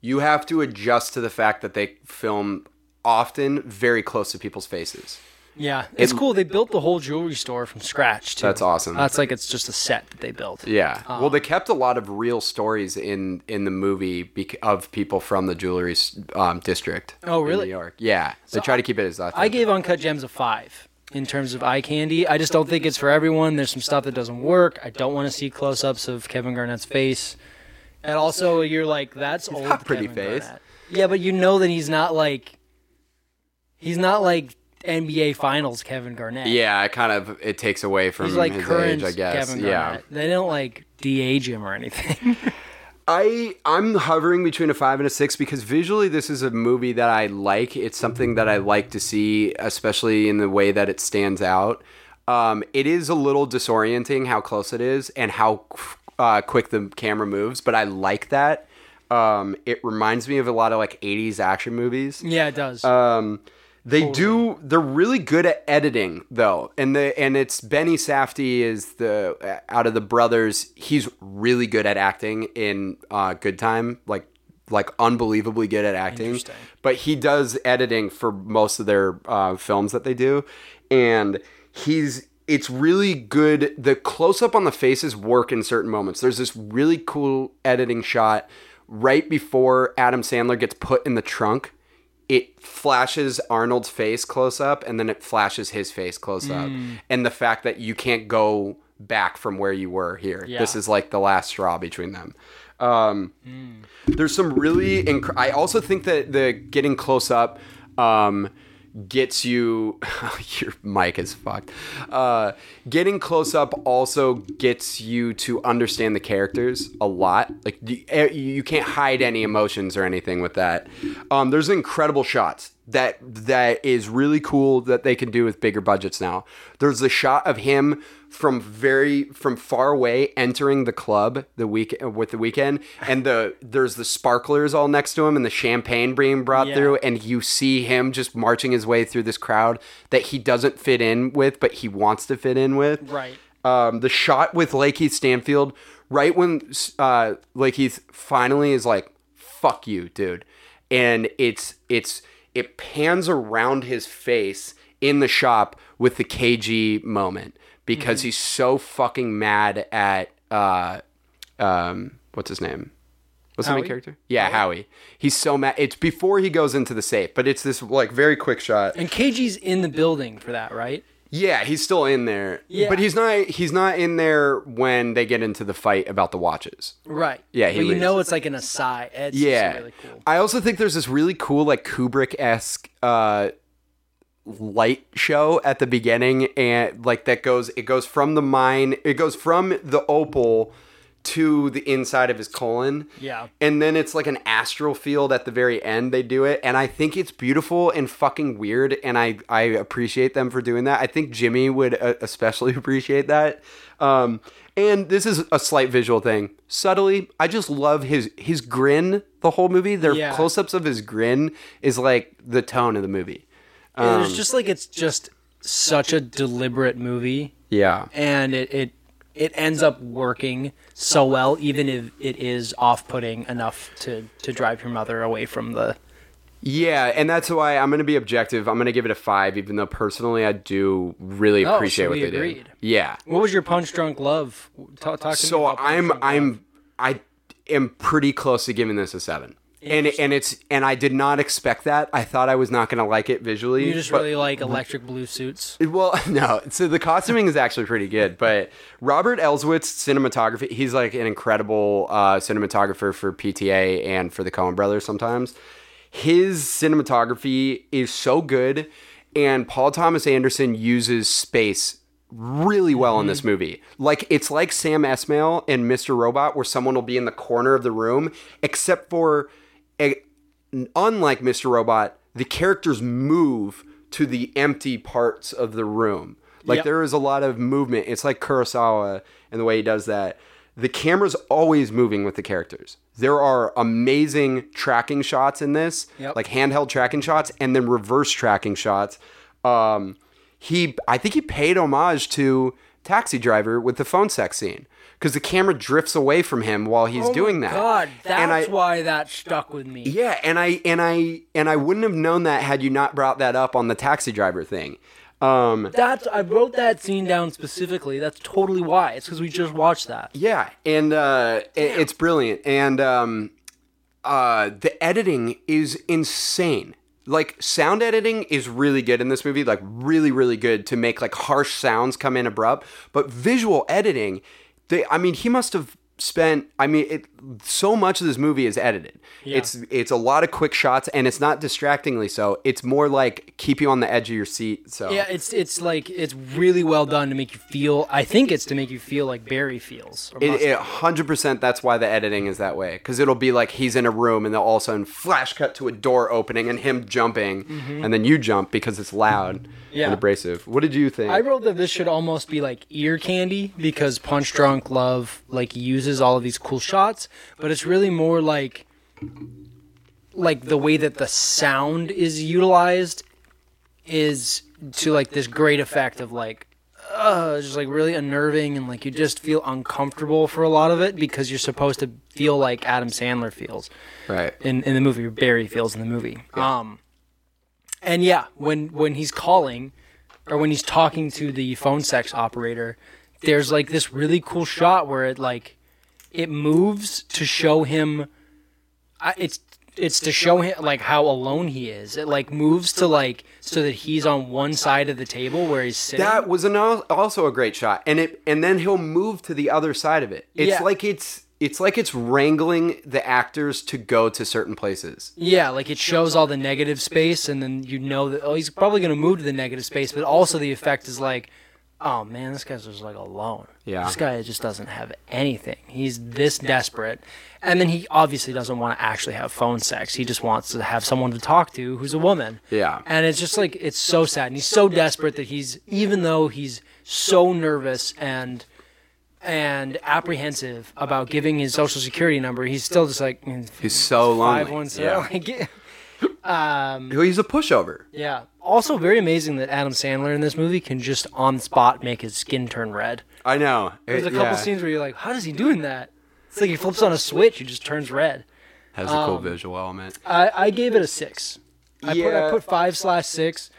you have to adjust to the fact that they film often very close to people's faces. Yeah, it's It- cool. They built the whole jewelry store from scratch too. That's awesome. That's like it's just a set that they built. Yeah. Um, well, they kept a lot of real stories in in the movie bec- of people from the jewelry um, district. Oh, in really? New York. Yeah. They try to keep it as authentic. I gave Uncut Gems a five in terms of eye candy. I just don't think it's for everyone. There's some stuff that doesn't work. I don't want to see close-ups of Kevin Garnett's face, and also you're like, that's old. got pretty Kevin face. Garnett. Yeah, but you know that he's not like, he's not like NBA Finals Kevin Garnett. Yeah, it kind of it takes away from he's like his current age, I guess. Kevin yeah. They don't like de-age him or anything. I I'm hovering between a five and a six because visually this is a movie that I like. It's something that I like to see, especially in the way that it stands out. Um, it is a little disorienting how close it is and how uh, quick the camera moves, but I like that. Um, it reminds me of a lot of like '80s action movies. yeah, it does. Um, They do. They're really good at editing, though, and the and it's Benny Safdie is the out of the brothers. He's really good at acting in uh, Good Time, like like unbelievably good at acting. But he does editing for most of their uh, films that they do, and he's it's really good. The close up on the faces work in certain moments. There's this really cool editing shot right before Adam Sandler gets put in the trunk it flashes Arnold's face close up and then it flashes his face close up. Mm. And the fact that you can't go back from where you were here. Yeah. This is like the last straw between them. Um, Mm. There's some really. Inc- I also think that the getting close up um, gets you. your mic is fucked. Uh, getting close up also gets you to understand the characters a lot. Like you, eh, you can't hide any emotions or anything with that. Um, there's incredible shots that that is really cool that they can do with bigger budgets now. There's a shot of him from very from far away entering the club the week with the Weeknd and the there's the sparklers all next to him and the champagne being brought Yeah. through and you see him just marching his way through this crowd that he doesn't fit in with but he wants to fit in with Right. um, the shot with LaKeith Stanfield, right when uh, LaKeith finally is like, "Fuck you, dude," and it's it's it pans around his face in the shop with the KG moment because Mm-hmm. he's so fucking mad at uh, um, what's his name? What's the main character? Yeah, Howie. He's so mad. It's before he goes into the safe, but it's this like very quick shot. And KG's in the building for that, right? Yeah, he's still in there. Yeah. But he's not he's not in there when they get into the fight about the watches. Right. Yeah, he but you leaves. know it's like an aside. It's just Yeah. really cool. I also think there's this really cool like Kubrick-esque uh light show at the beginning and like that goes it goes from the mine it goes from the opal to the inside of his colon. Yeah. and then it's like an astral field at the very end they do it. And i think it's beautiful and fucking weird and i i appreciate them for doing that. I think jimmy would uh, especially appreciate that. Um and this is a slight visual thing. Subtly i just love his his grin the whole movie. Their Yeah. close-ups of his grin is like the tone of the movie. Um, it's just like it's just such a deliberate movie, yeah. And it it it ends up working so well, even if it is off-putting enough to to drive your mother away from the. Yeah, and that's why I'm going to be objective. I'm going to give it a five, even though personally I do really Oh, appreciate so what they agreed. did. Yeah. What was your punch drunk love? Talk, talk So Punch I'm Love. I'm I am pretty close to giving this a seven. And and it's and I did not expect that. I thought I was not going to like it visually. You just but- really like electric blue suits. Well, no. So the costuming is actually pretty good, but Robert Elswit's cinematography, he's like an incredible uh, cinematographer for PTA and for the Coen brothers sometimes. His cinematography is so good, and Paul Thomas Anderson uses space really well in this movie. Like it's like Sam Esmail and Mr. Robot, where someone will be in the corner of the room, except for unlike Mr. Robot, the characters move to the empty parts of the room. Like Yep. there is a lot of movement. It's like Kurosawa and the way he does that. The camera's always moving with the characters. There are amazing tracking shots in this, Yep. like handheld tracking shots, and then reverse tracking shots. Um, he, I think he paid homage to Taxi Driver with the phone sex scene because the camera drifts away from him while he's doing that. Oh God, that's I, why that stuck with me. yeah, and I and I and I wouldn't have known that had you not brought that up on the taxi driver thing. Um, That's I wrote that scene down specifically. That's totally why. It's because we just watched that. yeah, and uh, it, it's brilliant, and um, uh, the editing is insane. Like sound editing is really good in this movie, like really, really good to make like harsh sounds come in abrupt. But visual editing, they, I mean, he must have spent. I mean, it so much of this movie is edited. It's it's a lot of quick shots, and it's not distractingly so. It's more like keep you on the edge of your seat. So Yeah, it's it's like it's really well done to make you feel. I think it's to make you feel like Barry feels. It, it 100% that's why the editing is that way. Because it'll be like he's in a room and then all of a sudden flash cut to a door opening and him jumping. And then you jump because it's loud Mm-hmm. Yeah. and abrasive. What did you think? I wrote that this should almost be like ear candy because Punch Drunk Love like uses all of these cool shots, but it's really more like like the way that the sound is utilized is to like this great effect of like uh just like really unnerving and like you just feel uncomfortable for a lot of it because you're supposed to feel like Adam Sandler feels Right. in, in the movie or Barry feels in the movie. Um and yeah, when when he's calling or when he's talking to the phone sex operator, there's like this really cool shot where it like it moves to show him it's it's to show him like how alone he is. It like moves to like so that he's on one side of the table where he's sitting. That was an, al- also a great shot, and it and then he'll move to the other side of it. It's Yeah. like it's it's like it's wrangling the actors to go to certain places. Yeah, like it shows all the negative space, and then you know that oh, he's probably gonna move to the negative space, but also the effect is like, oh man, this guy's just like alone. Yeah. this guy just doesn't have anything. He's this desperate, and then he obviously doesn't want to actually have phone sex. He just wants to have someone to talk to who's a woman. Yeah. and it's just like it's so sad, and he's so desperate that he's even though he's so nervous and and apprehensive about giving his social security number, he's still just like He's so lonely. Yeah. um, He's a pushover. yeah. Also, very amazing that Adam Sandler in this movie can just on the spot make his skin turn red. I know. There's a couple scenes where you're like, how does he doing that? It's like he flips on a switch, he just turns red. Has a cool um, visual element. I, I gave it a six. I put Yeah. I put five slash six.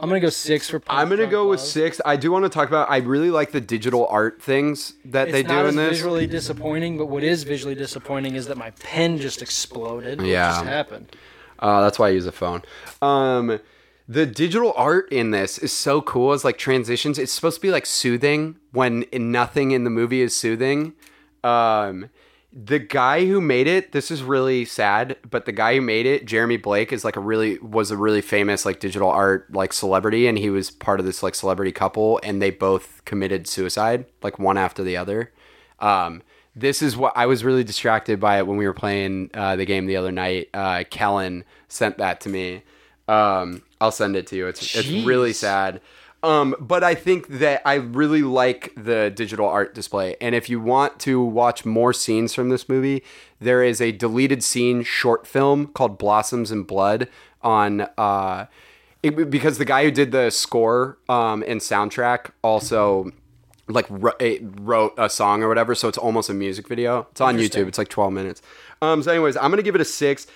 I'm gonna go six for. I'm gonna go with six. I do want to talk about. I really like the digital art things that It's they not do as in this. visually disappointing, but what is visually disappointing is that my pen just exploded. What Yeah. just happened. Uh, that's why I use a phone. Um, the digital art in this is so cool. It's like transitions. It's supposed to be like soothing when nothing in the movie is soothing. Um, the guy who made it, this is really sad, but the guy who made it, Jeremy Blake, is like a really was a really famous like digital art like celebrity, and he was part of this like celebrity couple, and they both committed suicide, like one after the other. Um, this is what I was really distracted by it when we were playing uh, the game the other night. Uh, Kellen sent that to me. Um, I'll send it to you. It's it's really sad. Um, but I think that I really like the digital art display. And if you want to watch more scenes from this movie, there is a deleted scene short film called Blossoms and Blood on uh, it, because the guy who did the score um, and soundtrack also like it wrote a song or whatever. So it's almost a music video. It's on YouTube. It's like 12 minutes. Um, so, anyways, I'm gonna give it a six.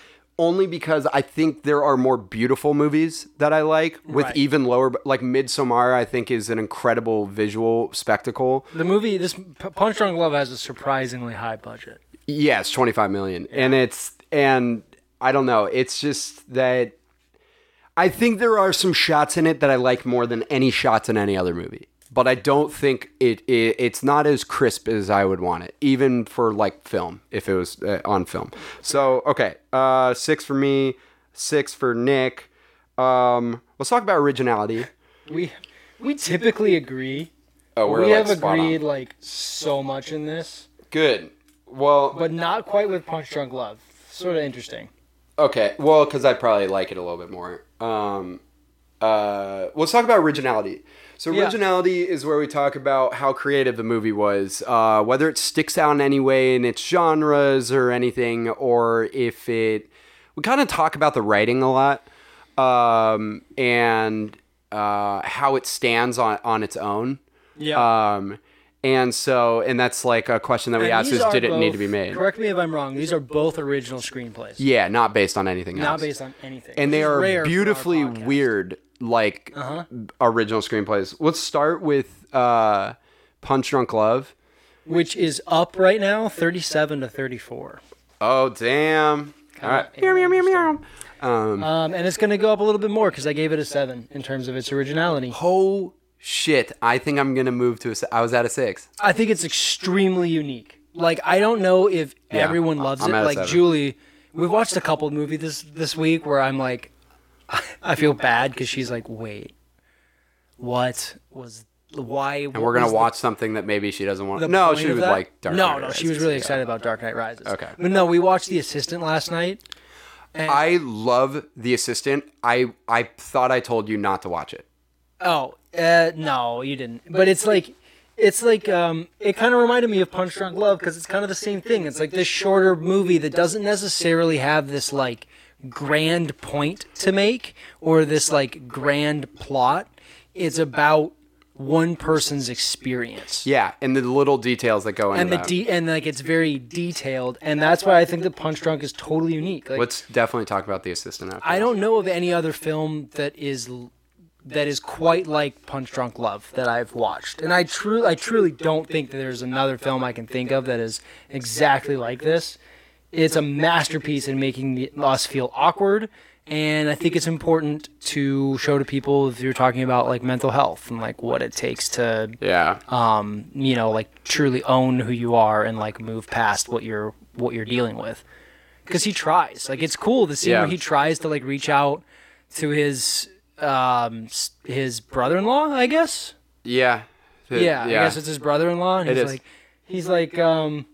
Only because I think there are more beautiful movies that I like with Right. even lower, like Midsommar. I think is an incredible visual spectacle. The movie, this Punch Drunk Love has a surprisingly high budget. Yes, 25 million. And it's and I don't know, it's just that I think there are some shots in it that I like more than any shots in any other movie. But I don't think it, it it's not as crisp as I would want it, even for like film, if it was uh, on film. So okay, uh, six for me, six for Nick. Um, let's talk about originality. We we typically agree. Oh, we're we like have spot on. agreed like so much in this, Good. Well, but not quite with Punch Drunk Love. Sort of interesting. Okay, well, because I probably like it a little bit more. Um, uh, let's talk about originality. So, Yeah. originality is where we talk about how creative the movie was, uh, whether it sticks out in any way in its genres or anything, or if it. We kind of talk about the writing a lot um, and uh, how it stands on, on its own. Yeah. Um, and so, and that's like a question that we And asked is did it need to be made? Correct me if I'm wrong. These are both original screenplays. Yeah, not based on anything else. Not based on anything. and they are rare for our beautifully weird like Uh-huh. original screenplays let's start with uh punch drunk love Which is up right now, 37 to 34. oh damn all right Meow, meow, meow, meow. um Um, and it's going to go up a little bit more because I gave it a seven in terms of its originality. oh shit i think i'm gonna move to a. I was at a six I think it's extremely unique. Like I don't know if Yeah, everyone loves I'm it. Like. Julie, we've watched a couple movies this this week where I'm like, I feel bad because she's like, wait, what was why? and we're gonna watch something that maybe she doesn't want the no she that? like dark no, Knight no, she was Rises, really excited about Dark Knight Rises. Okay. but no, we watched The Assistant last night. And, i love the assistant i i thought i told you not to watch it oh, uh, no, you didn't. But it's like. It's like um, it kind of reminded me of Punch Drunk Love because it's kind of the same thing. It's like this shorter movie that doesn't necessarily have this like grand point to make or this like grand plot. It's about one person's experience. Yeah, and the little details that go into And the that. de- and like it's very detailed, and that's why I think the Punch Drunk is totally unique. Like, Let's definitely talk about the assistant. After I don't know of any other film that is l- that is quite like Punch Drunk Love that I've watched, and I truly, I truly don't think that there's another film I can think of that is exactly like this. It's a masterpiece in making us feel awkward, and I think it's important to show to people if you're talking about like mental health and like what it takes to Yeah. um, you know, like truly own who you are and like move past what you're what you're dealing with. Because he tries. Like it's cool the scene Yeah. where he tries to like reach out to his um his brother-in-law, I guess. yeah. Yeah, I guess it's his brother-in-law, and It he's is. like, he's like, um,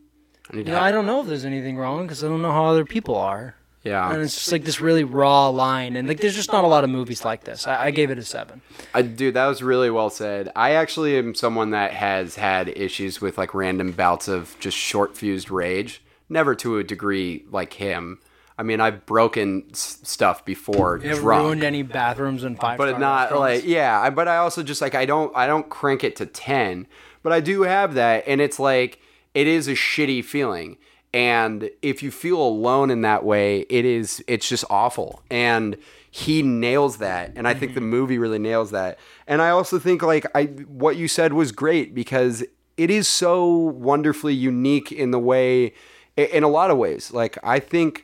I you know, I don't know if there's anything wrong because I don't know how other people are. yeah. And it's just like this really raw line, and like there's just not a lot of movies like this. I, I gave it a seven. I, dude, that was really well said. I actually am someone that has had issues with like random bouts of just short fused rage. Never to a degree like him. I mean, I've broken s- stuff before It drunk, ruined any bathrooms and five. but not like yeah. I- But I also just like I don't I don't crank it to ten, but I do have that, and it's like it is a shitty feeling. And if you feel alone in that way, it is it's just awful. And he nails that, and I think the mm-hmm. movie really nails that. And I also think like I what you said was great because it is so wonderfully unique in the way in a lot of ways. Like I think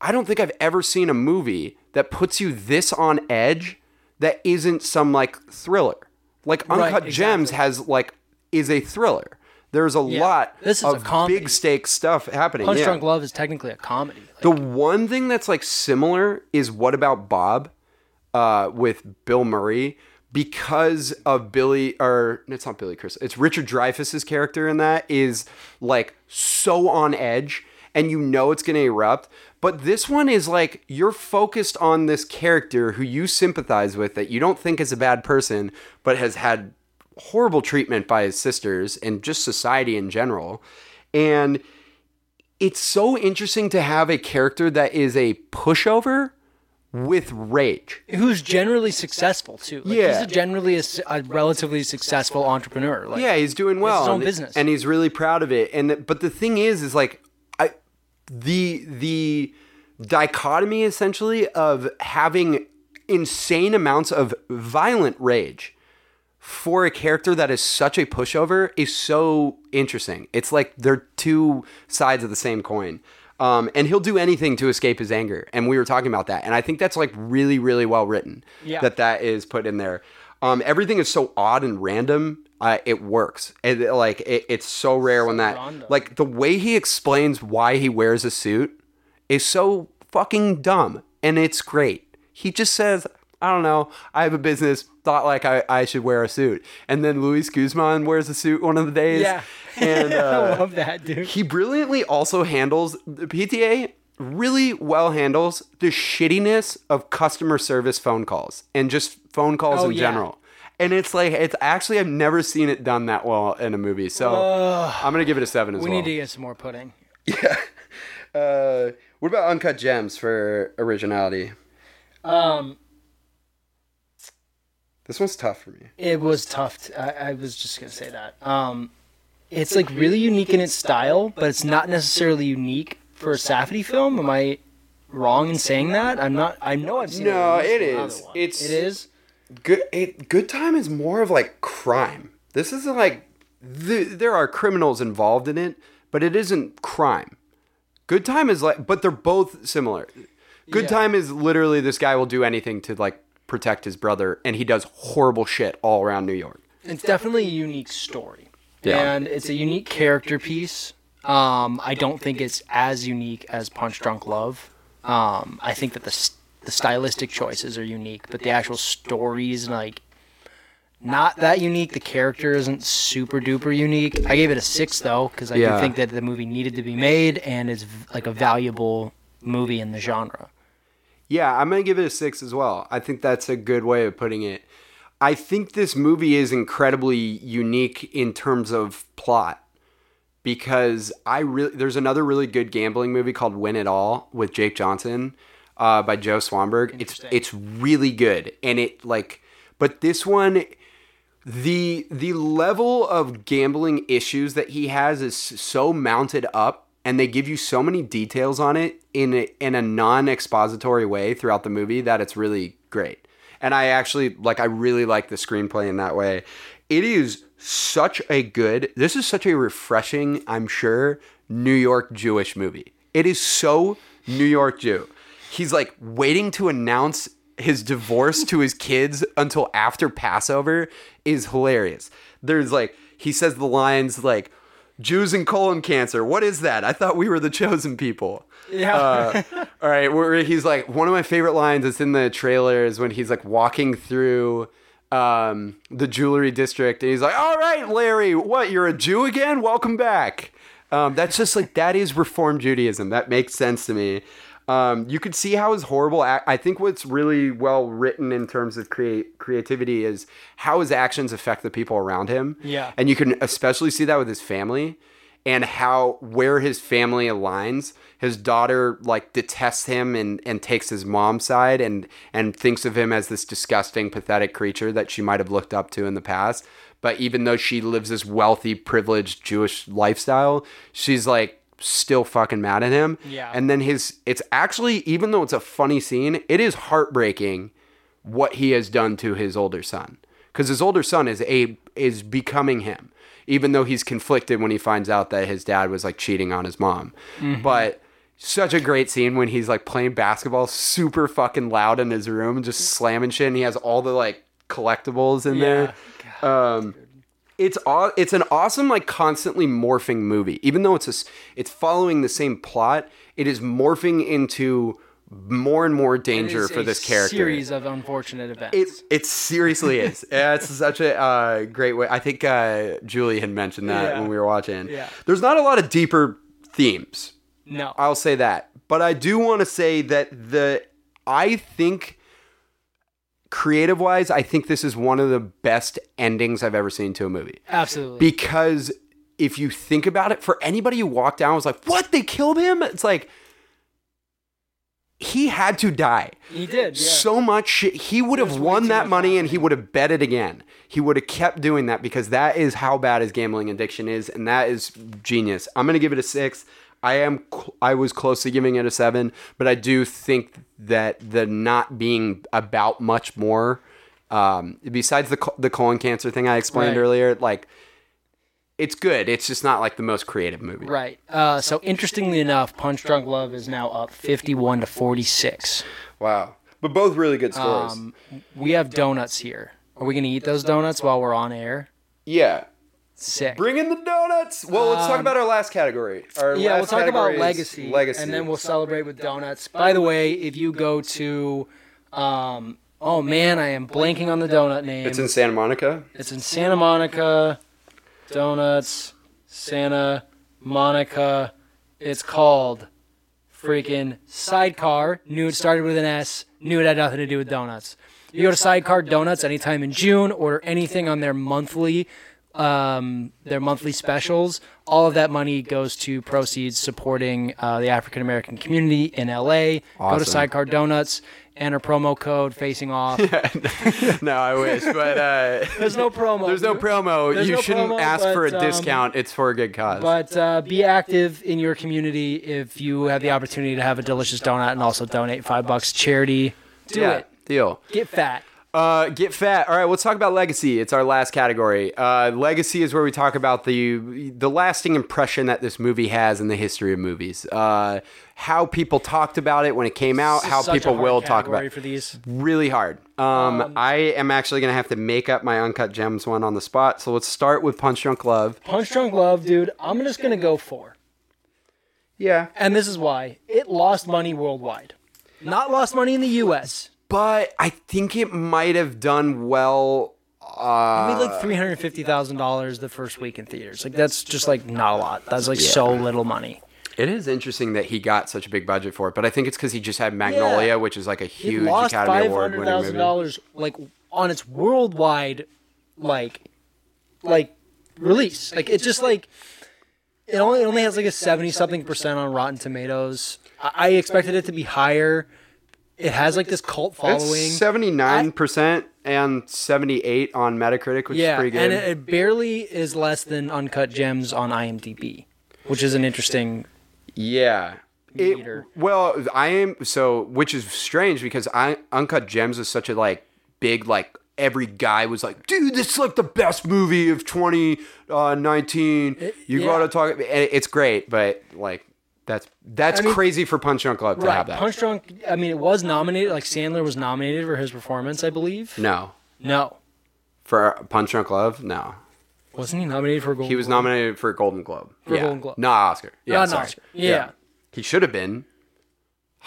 I don't think I've ever seen a movie that puts you this on edge that isn't some like thriller. Like Right, Uncut Gems has like is a thriller. There's a lot This is of comedy. big stakes stuff happening. Punch yeah. Drunk Love is technically a comedy. Like, The one thing that's like similar is what about Bob uh, with Bill Murray because of Billy or it's not Billy Chris. It's Richard Dreyfuss's character in that is like so on edge and you know it's going to erupt. But this one is like you're focused on this character who you sympathize with that you don't think is a bad person but has had horrible treatment by his sisters and just society in general. And it's so interesting to have a character that is a pushover with rage. who's generally successful too. Like, Yeah. he's a generally a relatively successful entrepreneur. Like, yeah, he's doing well. his own and, business. and he's really proud of it. And but the thing is, is like the the dichotomy essentially of having insane amounts of violent rage for a character that is such a pushover is so interesting. It's like they're two sides of the same coin. Um, and he'll do anything to escape his anger. And we were talking about that. And I think that's like really, really well written Yeah. that that is put in there. Um, everything is so odd and random. Uh, it works. And like it, it's so rare when that like the way he explains why he wears a suit is so fucking dumb and it's great. He just says, I don't know, I have a business, thought like I, I should wear a suit. And then Luis Guzman wears a suit one of the days. Yeah. And I uh, love that dude. he brilliantly also handles the PTA really well handles the shittiness of customer service phone calls and just phone calls Oh, in yeah. general. And it's like it's actually I've never seen it done that well in a movie. So I'm gonna give it a seven as We well. We need to get some more pudding. Uh, what about Uncut Gems for originality? Um, This one's tough for me. it was tough. To, I, I was just gonna say that. Um, it's like really unique in its style, but it's not necessarily unique for a Safdie film. Am I wrong in saying that? I'm not. I know I've seen No, at it one is. other one. It's- it is. Good. It, Good Time is more of like crime. This isn't like th- there are criminals involved in it, but it isn't crime. Good Time is like, but they're both similar. Good Yeah. Time is literally this guy will do anything to like protect his brother, and he does horrible shit all around New York. It's definitely a unique story. Yeah. And it's a unique character piece. Um, I don't think it's as unique as Punch Drunk Love. Um, I think that the s- the stylistic choices are unique, but the actual stories like not that unique. The character isn't super duper unique. I gave it a six though because I Yeah. do think that the movie needed to be made and is v- like a valuable movie in the genre. Yeah, I'm gonna give it a six as well. I think that's a good way of putting it. I think this movie is incredibly unique in terms of plot because I really there's another really good gambling movie called Win It All with Jake Johnson. Uh, by Joe Swanberg. It's it's really good, and it like, but this one, the the level of gambling issues that he has is so mounted up, and they give you so many details on it in a, in a non expository way throughout the movie that it's really great. And I actually like I really like the screenplay in that way. It is such a good. This is such a refreshing, I'm sure, New York Jewish movie. It is so New York Jew. He's like waiting to announce his divorce to his kids until after Passover is hilarious. There's like he says the lines like Jews and colon cancer. What is that? I thought we were the chosen people. Yeah. Uh, all right, where he's like one of my favorite lines that's in the trailer is when he's like walking through um, the jewelry district and he's like, "All right, Larry, what? You're a Jew again? Welcome back." Um, that's just like that is Reform Judaism. That makes sense to me. Um, you could see how his horrible. Ac- I think what's really well written in terms of create creativity is how his actions affect the people around him. Yeah. and you can especially see that with his family and how where his family aligns. His daughter like detests him and and takes his mom's side and and thinks of him as this disgusting, pathetic creature that she might have looked up to in the past. But even though she lives this wealthy, privileged Jewish lifestyle, she's like still fucking mad at him. Yeah. And then his it's actually even though it's a funny scene, it is heartbreaking what he has done to his older son. Because his older son is a is becoming him even though he's conflicted when he finds out that his dad was like cheating on his mom. But such a great scene when he's like playing basketball super fucking loud in his room just slamming shit and he has all the like collectibles in there. Um it's aw- it's an awesome like constantly morphing movie even though it's a, it's following the same plot it is morphing into more and more danger for this character Series of unfortunate events. it it seriously is. Yeah, it's such a uh, great way. I think uh, Julie had mentioned that Yeah. when we were watching. Yeah. There's not a lot of deeper themes. no. I'll say that, but I do want to say that the I think creative wise, I think this is one of the best endings I've ever seen to a movie Absolutely. because if you think about it, for anybody who walked down and was like, "What? They killed him?" It's like he had to die he did. Yeah. so much shit. He would have won that money and he would have bet it again. He would have kept doing that because that is how bad his gambling addiction is, and that is genius. I'm gonna give it a six. I am. I was close to giving it a seven, but I do think that the not being about much more, um, besides the the colon cancer thing I explained Right. earlier, like it's good. It's just not like the most creative movie. Right. Uh, so interestingly enough, Punch Drunk Love is now up 51 to 46. Wow. But both really good scores. Um, we have donuts here. Are we gonna eat those donuts while we're on air? yeah. Sick. Bring in the donuts. Well, let's talk about our last category. Our Um, yeah, we'll last talk about is legacy, Legacy, and then we'll celebrate with donuts. By the way, if you go to, um, oh man, I am blanking on the donut name. It's in Santa Monica. It's in Santa Monica. Donuts, Santa Monica. It's called freaking Sidecar. Knew it started with an S. Knew it had nothing to do with donuts. You go to Sidecar Donuts anytime in June. Order anything on their monthly, um, their monthly specials. All of that money goes to proceeds supporting uh, the African American community in LA. Go to Sidecar Donuts. Enter promo code Facing Off. no, I wish, but uh, There's no promo. there's no promo. There's you no shouldn't promo, ask for a um, discount. It's for a good cause. But uh, be active in your community if you have the opportunity to have a delicious donut and also donate five bucks to charity. Do yeah, it. deal. Get fat. Uh, get fat. All right, let's talk about legacy. It's our last category. Uh, legacy is where we talk about the the lasting impression that this movie has in the history of movies. Uh, how people talked about it when it came out. How people will talk about it. for these. really hard. Um, I am actually gonna have to make up my uncut gems one on the spot. So let's start with Punch Drunk Love. Punch Drunk Love, dude. I'm just gonna go four, Yeah, and this is why it lost money worldwide, not lost money in the U.S. but I think it might have done well. Uh, made like three hundred fifty thousand dollars the first week in theaters. Like that's just like not a lot. That's like so little money. it is interesting that he got such a big budget for it, but I think it's because he just had Magnolia, Yeah. which is like a It huge lost Academy Award winning movie. dollars like on its worldwide like like release. Like it's just like it only it only has like a seventy something percent on Rotten Tomatoes. I, I expected it to be higher it has like this cult following. It's seventy nine percent and seventy eight on Metacritic, which yeah, is pretty good. and it, it barely is less than Uncut Gems on IMDb, which is an interesting. Yeah. It- well, I am so, which is strange because I Uncut Gems is such a like big like every guy was like, dude, this is like the best movie of 2019. Uh, you yeah. gotta talk. It's great, but like that's that's I mean- crazy for Punch Drunk Love to Right, have that. Punch Drunk. I mean, it was nominated. Like Sandler was nominated for his performance, I believe. no, No, for Punch Drunk Love, no. wasn't he nominated for a Golden He was Globe? nominated for a Golden Globe. For a yeah. Golden Globe. Not Oscar. Yeah, Not sorry. Oscar. Yeah. He should have been.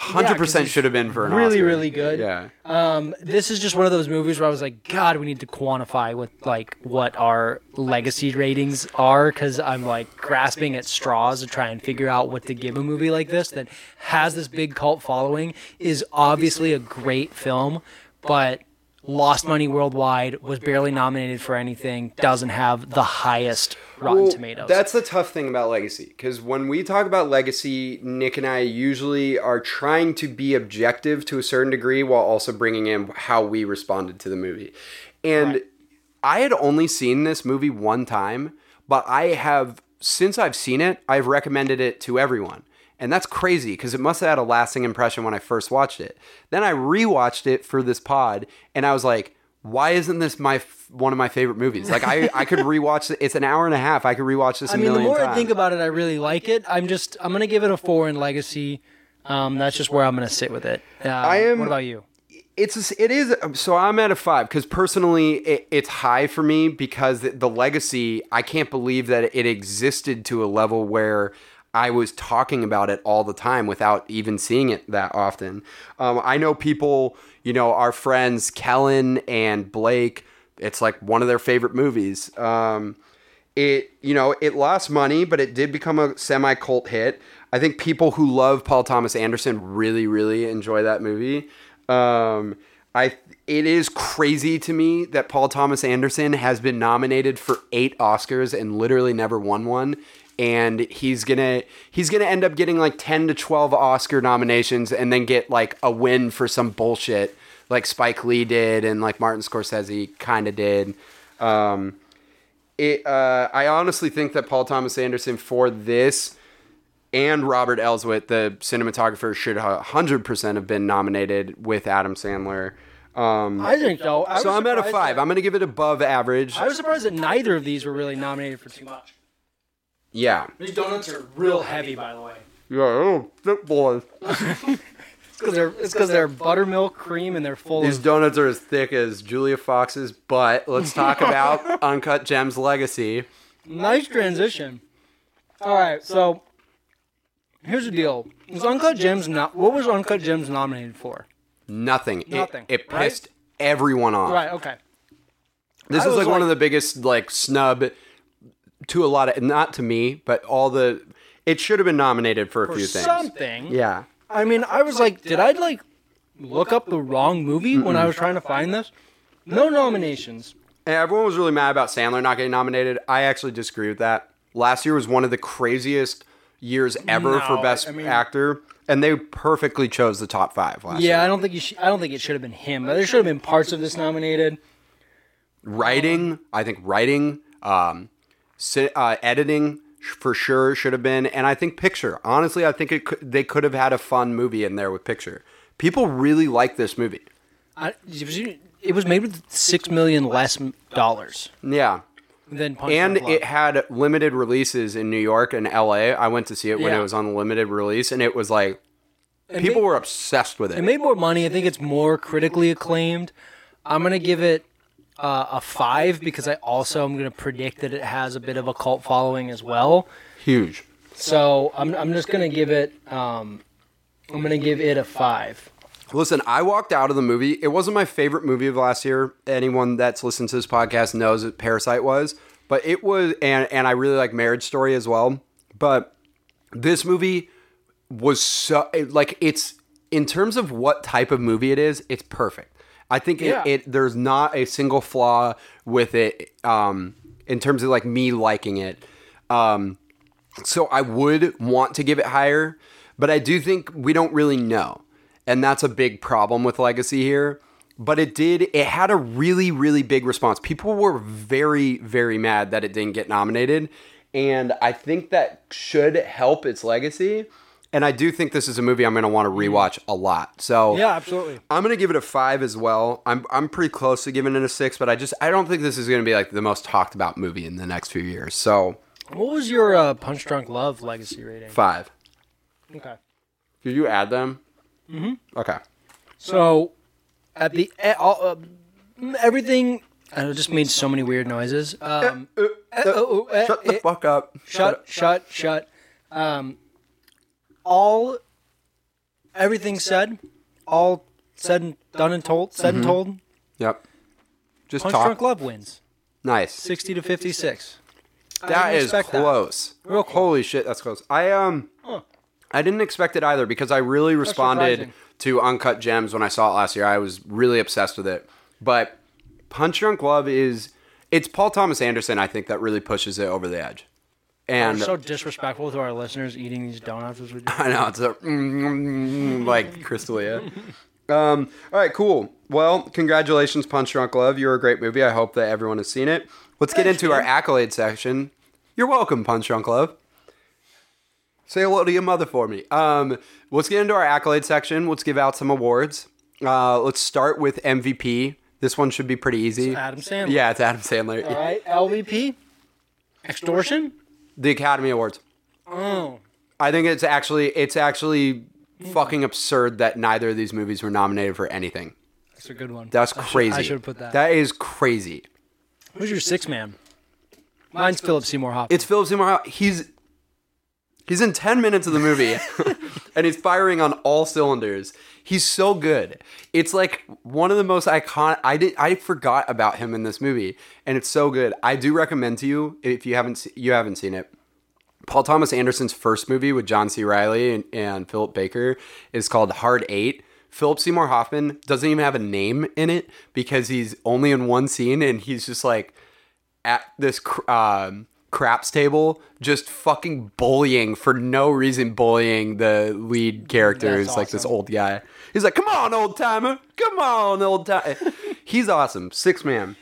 Hundred 'cause percent should have been for an really, Oscar. really good. Yeah. Um, this is just one of those movies where I was like, God, we need to quantify what like what our legacy ratings are because I'm like grasping at straws to try and figure out what to give a movie like this that has this big cult following is obviously a great film, but lost money worldwide was barely nominated for anything, doesn't have the highest Rotten Well, Tomatoes. That's the tough thing about legacy because when we talk about legacy, Nick and I usually are trying to be objective to a certain degree while also bringing in how we responded to the movie. And Right. I had only seen this movie one time, but I have since I've seen it, I've recommended it to everyone. And that's crazy because it must have had a lasting impression when I first watched it. Then I rewatched it for this pod and I was like, why isn't this my f- one of my favorite movies? Like I, I could rewatch it. It's an hour and a half. I could rewatch this. a I mean, the more times. I think about it, I really like it. I'm just, I'm gonna give it a four in Legacy. Um, that's just where I'm gonna sit with it. Um, I am- What about you? it's it is so I'm at a five because personally it, it's high for me because the, the legacy I can't believe that it existed to a level where I was talking about it all the time without even seeing it that often. Um, I know people, you know, our friends Kellen and Blake. It's like one of their favorite movies. Um, it you know it lost money, but it did become a semi cult hit. I think people who love Paul Thomas Anderson really really enjoy that movie. Um, I it is crazy to me that Paul Thomas Anderson has been nominated for eight Oscars and literally never won one. And he's gonna he's gonna end up getting like ten to twelve Oscar nominations and then get like a win for some bullshit like Spike Lee did and like Martin Scorsese kind of did. Um, it uh, I honestly think that Paul Thomas Anderson for this and Robert Elswit, the cinematographer, should hundred percent have been nominated with Adam Sandler. Um, I think so. I so I'm at a five. that- I'm gonna give it above average. I was surprised that neither of these were really nominated for too much. Yeah. These donuts are real heavy, by the way. Yeah. Oh, thick boys. It's because they're it's because they're buttermilk cream and they're full These of. donuts are as thick as Julia Fox's butt. Let's talk about Uncut Gems Legacy. Nice transition. All right, so here's the deal: was Uncut Gems not? What was Uncut Gems nominated for? Nothing. It- Nothing, It, right? pissed everyone off. Right. Okay. This I is was like, one of the biggest like snub to a lot of not to me, but all the it should have been nominated for a For few things. something. Yeah. I mean, I was like, did I like look up the wrong movie when I was trying to find this? No nominations. And everyone was really mad about Sandler not getting nominated. I actually disagree with that. Last year was one of the craziest years ever for best I mean- actor, and they perfectly chose the top five last Yeah, year. I don't think you. Sh- I don't think it should have been him, but there should have been parts of this nominated. Writing, I think writing, um, si- uh, editing for sure should have been, and I think picture. Honestly, I think it could, they could have had a fun movie in there with picture. People really like this movie. I, it was made with six million less dollars Yeah. than Punch and it had limited releases in New York and LA. I went to see it when Yeah. it was on limited release, and it was like It people made- were obsessed with it. It made more money. I think it's more critically acclaimed. I'm gonna give it uh, a five because I also am gonna predict that it has a bit of a cult following as well. Huge. So I'm I'm just gonna give it um, I'm gonna give it a five. Listen, I walked out of the movie. It wasn't my favorite movie of last year. Anyone that's listened to this podcast knows that Parasite was, but it was, and and I really like Marriage Story as well. But this movie was so like it's in terms of what type of movie it is, it's perfect. I think Yeah. it, it there's not a single flaw with it um, in terms of like me liking it. Um, so I would want to give it higher, but I do think we don't really know. and that's a big problem with Legacy here. But it did. It had a really, really big response. People were very, very mad that it didn't get nominated, and I think that should help its legacy. And I do think this is a movie I'm going to want to rewatch a lot. So Yeah, absolutely. I'm gonna give it a five as well. I'm I'm pretty close to giving it a six, but I just I don't think this is gonna be like the most talked about movie in the next few years. So What was your uh, Punch Drunk Love legacy rating? five. Okay. Did you add them? Mm-hmm. Okay. So, at the eh, all, uh, everything, I just made so many weird noises. Um, eh, oh, oh, eh, Shut the fuck up. shut, shut, shut. Um, all, everything said, all said and done and told, said and told. Yep. Just Punch talk. Drunk Love wins, Nice. sixty to fifty-six. That didn't is expect that. close. Real close. Holy shit, that's close. I um, I didn't expect it either because I really responded surprising. to Uncut Gems when I saw it last year. I was really obsessed with it. But Punch Drunk Love is it's Paul Thomas Anderson. I think that really pushes it over the edge. And We're so disrespectful to our listeners eating these donuts as we do. I know it's a mm, like Crystalia. Um, all right, cool. Well, congratulations, Punch Drunk Love. You're a great movie. I hope that everyone has seen it. Let's get into our accolade section. You're welcome, Punch Drunk Love. Say hello to your mother for me. Um, let's get into our accolade section. Let's give out some awards. Uh, let's start with MVP. This one should be pretty easy. Adam Sandler. Yeah, it's Adam Sandler. All right, LVP, extortion. The Academy Awards. Oh, I think it's actually it's actually fucking absurd that neither of these movies were nominated for anything. that's a good one. That's I should- crazy. I should have put that. That is crazy. Who's your six man? Mine's Philip Seymour Hoffman. It's Philip Seymour. Hoffman. He's he's in ten minutes of the movie, and he's firing on all cylinders. He's so good. It's like one of the most iconic. I did. I forgot about him in this movie, and it's so good. I do recommend to you if you haven't se- you haven't seen it. Paul Thomas Anderson's first movie with John C. Reilly and, and Philip Baker is called Hard Eight. Philip Seymour Hoffman doesn't even have a name in it because he's only in one scene and he's just like at this um, craps table, just fucking bullying for no reason, bullying the lead character, That's who's like this old guy. He's like, "Come on, old timer, come on, old timer." he's awesome, six man.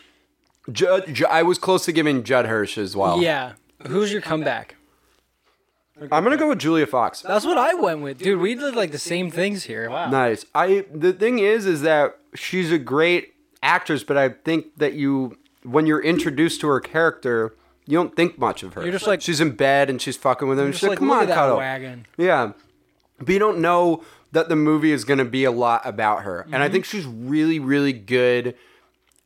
Judd, Ju- I was close to giving Judd Hirsch as well. yeah. Who's your comeback? I'm gonna go with Julia Fox. That's what I went with, dude. We did like the same things here. Wow. Nice. I the thing is is that she's a great actress, but I think that you when you're introduced to her character, you don't think much of her. You're just like- she's in bed and she's fucking with him. She's like, like, come look on, at that cuddle. wagon. Yeah. But you don't know that the movie is gonna be a lot about her. And I Mm-hmm. think she's really, really good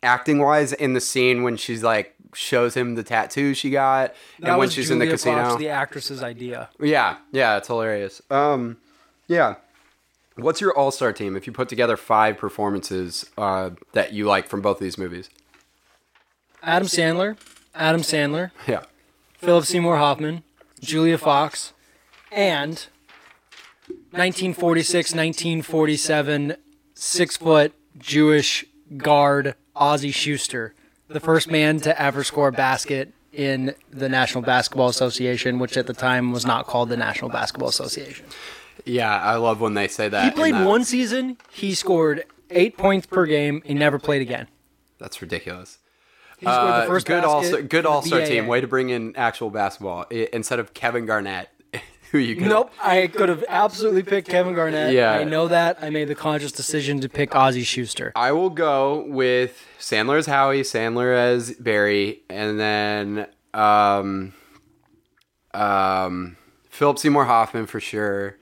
acting wise in the scene when she's like shows him the tattoo she got That and when she's in the casino. Fox, the actress's idea. Yeah, yeah, it's hilarious. Um, yeah. What's your all star team if you put together five performances uh, that you like from both of these movies? Adam Sandler, Adam Sandler, Yeah. Philip Seymour Hoffman, Julia Fox, and 1946, 1947, six foot Jewish guard Ozzie Schuster, the first man to ever score a basket in the National Basketball Association, which at the time was not called the National Basketball Association. Yeah, I love when they say that. He in played that. one season, he scored eight points per game, he never played again. That's ridiculous. Uh, the first good for good all star team. Way to bring in actual basketball I- instead of Kevin Garnett, who you could Nope, I could have absolutely picked Kevin Garnett. Yeah. I know that. I made the conscious decision to pick Ozzie Schuster. I will go with Sandler as Howie, Sandler as Barry, and then um, um, Philip Seymour Hoffman for sure.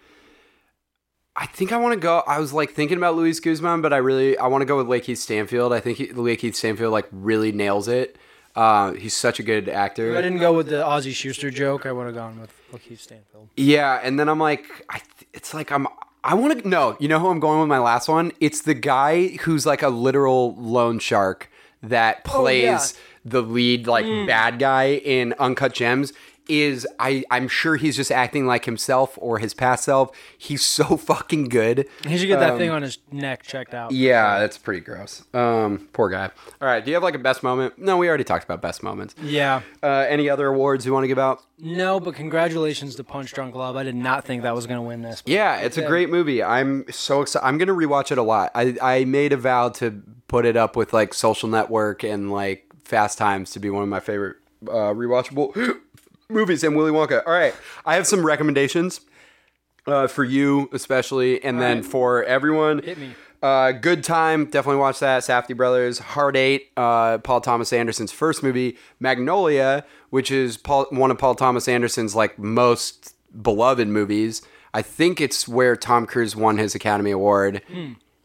I think I want to go. I was like thinking about Luis Guzman, but I really I want to go with LaKeith Stanfield. I think he, LaKeith Stanfield like really nails it. Uh, he's such a good actor. I didn't go with the Ozzie Schuster joke, I would have gone with LaKeith Stanfield. Yeah, and then I'm like, I, th- it's like I'm. I want to no. You know who I'm going with my last one? It's the guy who's like a literal loan shark that plays Oh, yeah. the lead like bad guy in Uncut Gems. Is I I'm sure he's just acting like himself or his past self. He's so fucking good. He should get that thing on his neck checked out. Um, Yeah, that's pretty gross. Um, poor guy. All right, do you have like a best moment? No, we already talked about best moments. Yeah. Uh, any other awards you want to give out? No, but congratulations to Punch Drunk Love. I did not think that was going to win this. Yeah, it's a great movie. I'm so excited. I'm gonna rewatch it a lot. I I made a vow to put it up with like Social Network and like Fast Times to be one of my favorite uh, rewatchable movies. And Willy Wonka. All right, I have some recommendations uh, for you especially, and then for everyone. Hit me. Uh, Good Time, definitely watch that. Safdie Brothers, Hard Eight, uh, Paul Thomas Anderson's first movie, Magnolia, which is Paul, one of Paul Thomas Anderson's like most beloved movies. I think it's where Tom Cruise won his Academy Award.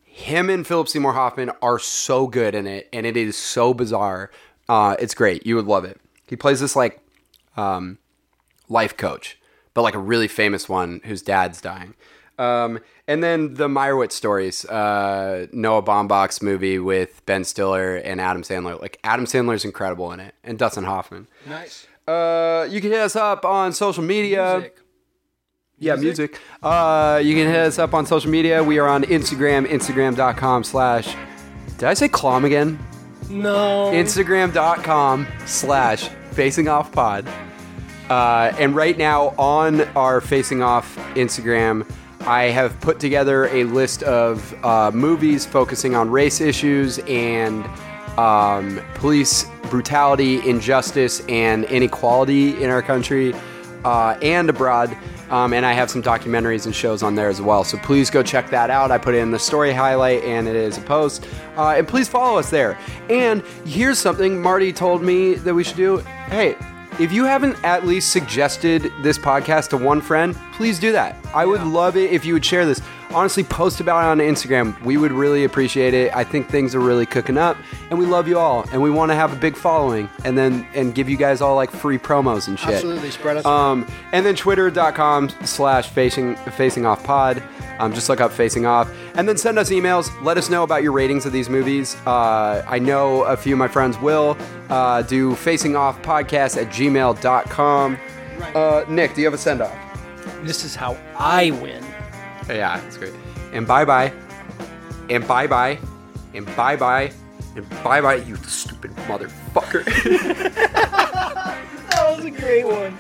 Him and Philip Seymour Hoffman are so good in it, and it is so bizarre. Uh, it's great. You would love it. He plays this like um, life coach, but like a really famous one whose dad's dying. Um, and then the Meyerowitz stories, uh, Noah Baumbach's movie with Ben Stiller and Adam Sandler. Like Adam Sandler's incredible in it, and Dustin Hoffman. Nice. Uh, you can hit us up on social media. Music. Yeah, music. Uh, you can hit us up on social media. We are on Instagram, instagram.com slash. Did I say clom again? No. Instagram.com slash facing off pod. Uh, and right now on our facing off Instagram, I have put together a list of uh, movies focusing on race issues and um, police brutality, injustice, and inequality in our country uh, and abroad. Um, and I have some documentaries and shows on there as well. So please go check that out. I put in the story highlight and it is a post. Uh, and please follow us there. And here's something Marty told me that we should do. Hey, if you haven't at least suggested this podcast to one friend, please do that. I would love it if you would share this. Honestly, post about it on Instagram. We would really appreciate it. I think things are really cooking up, and we love you all, and we want to have a big following, and then and give you guys all like free promos and shit. Absolutely. Spread us. Um, and then twitter.com slash facing facing off pod. Um, just look up facing off. And then send us emails. Let us know about your ratings of these movies. Uh, I know a few of my friends will uh, do facing off podcast at gmail.com. Uh, Nick, do you have a send off? this is how I win. Yeah, it's great. And bye bye. And bye bye. And bye bye. And bye bye, you stupid motherfucker. That was a great one.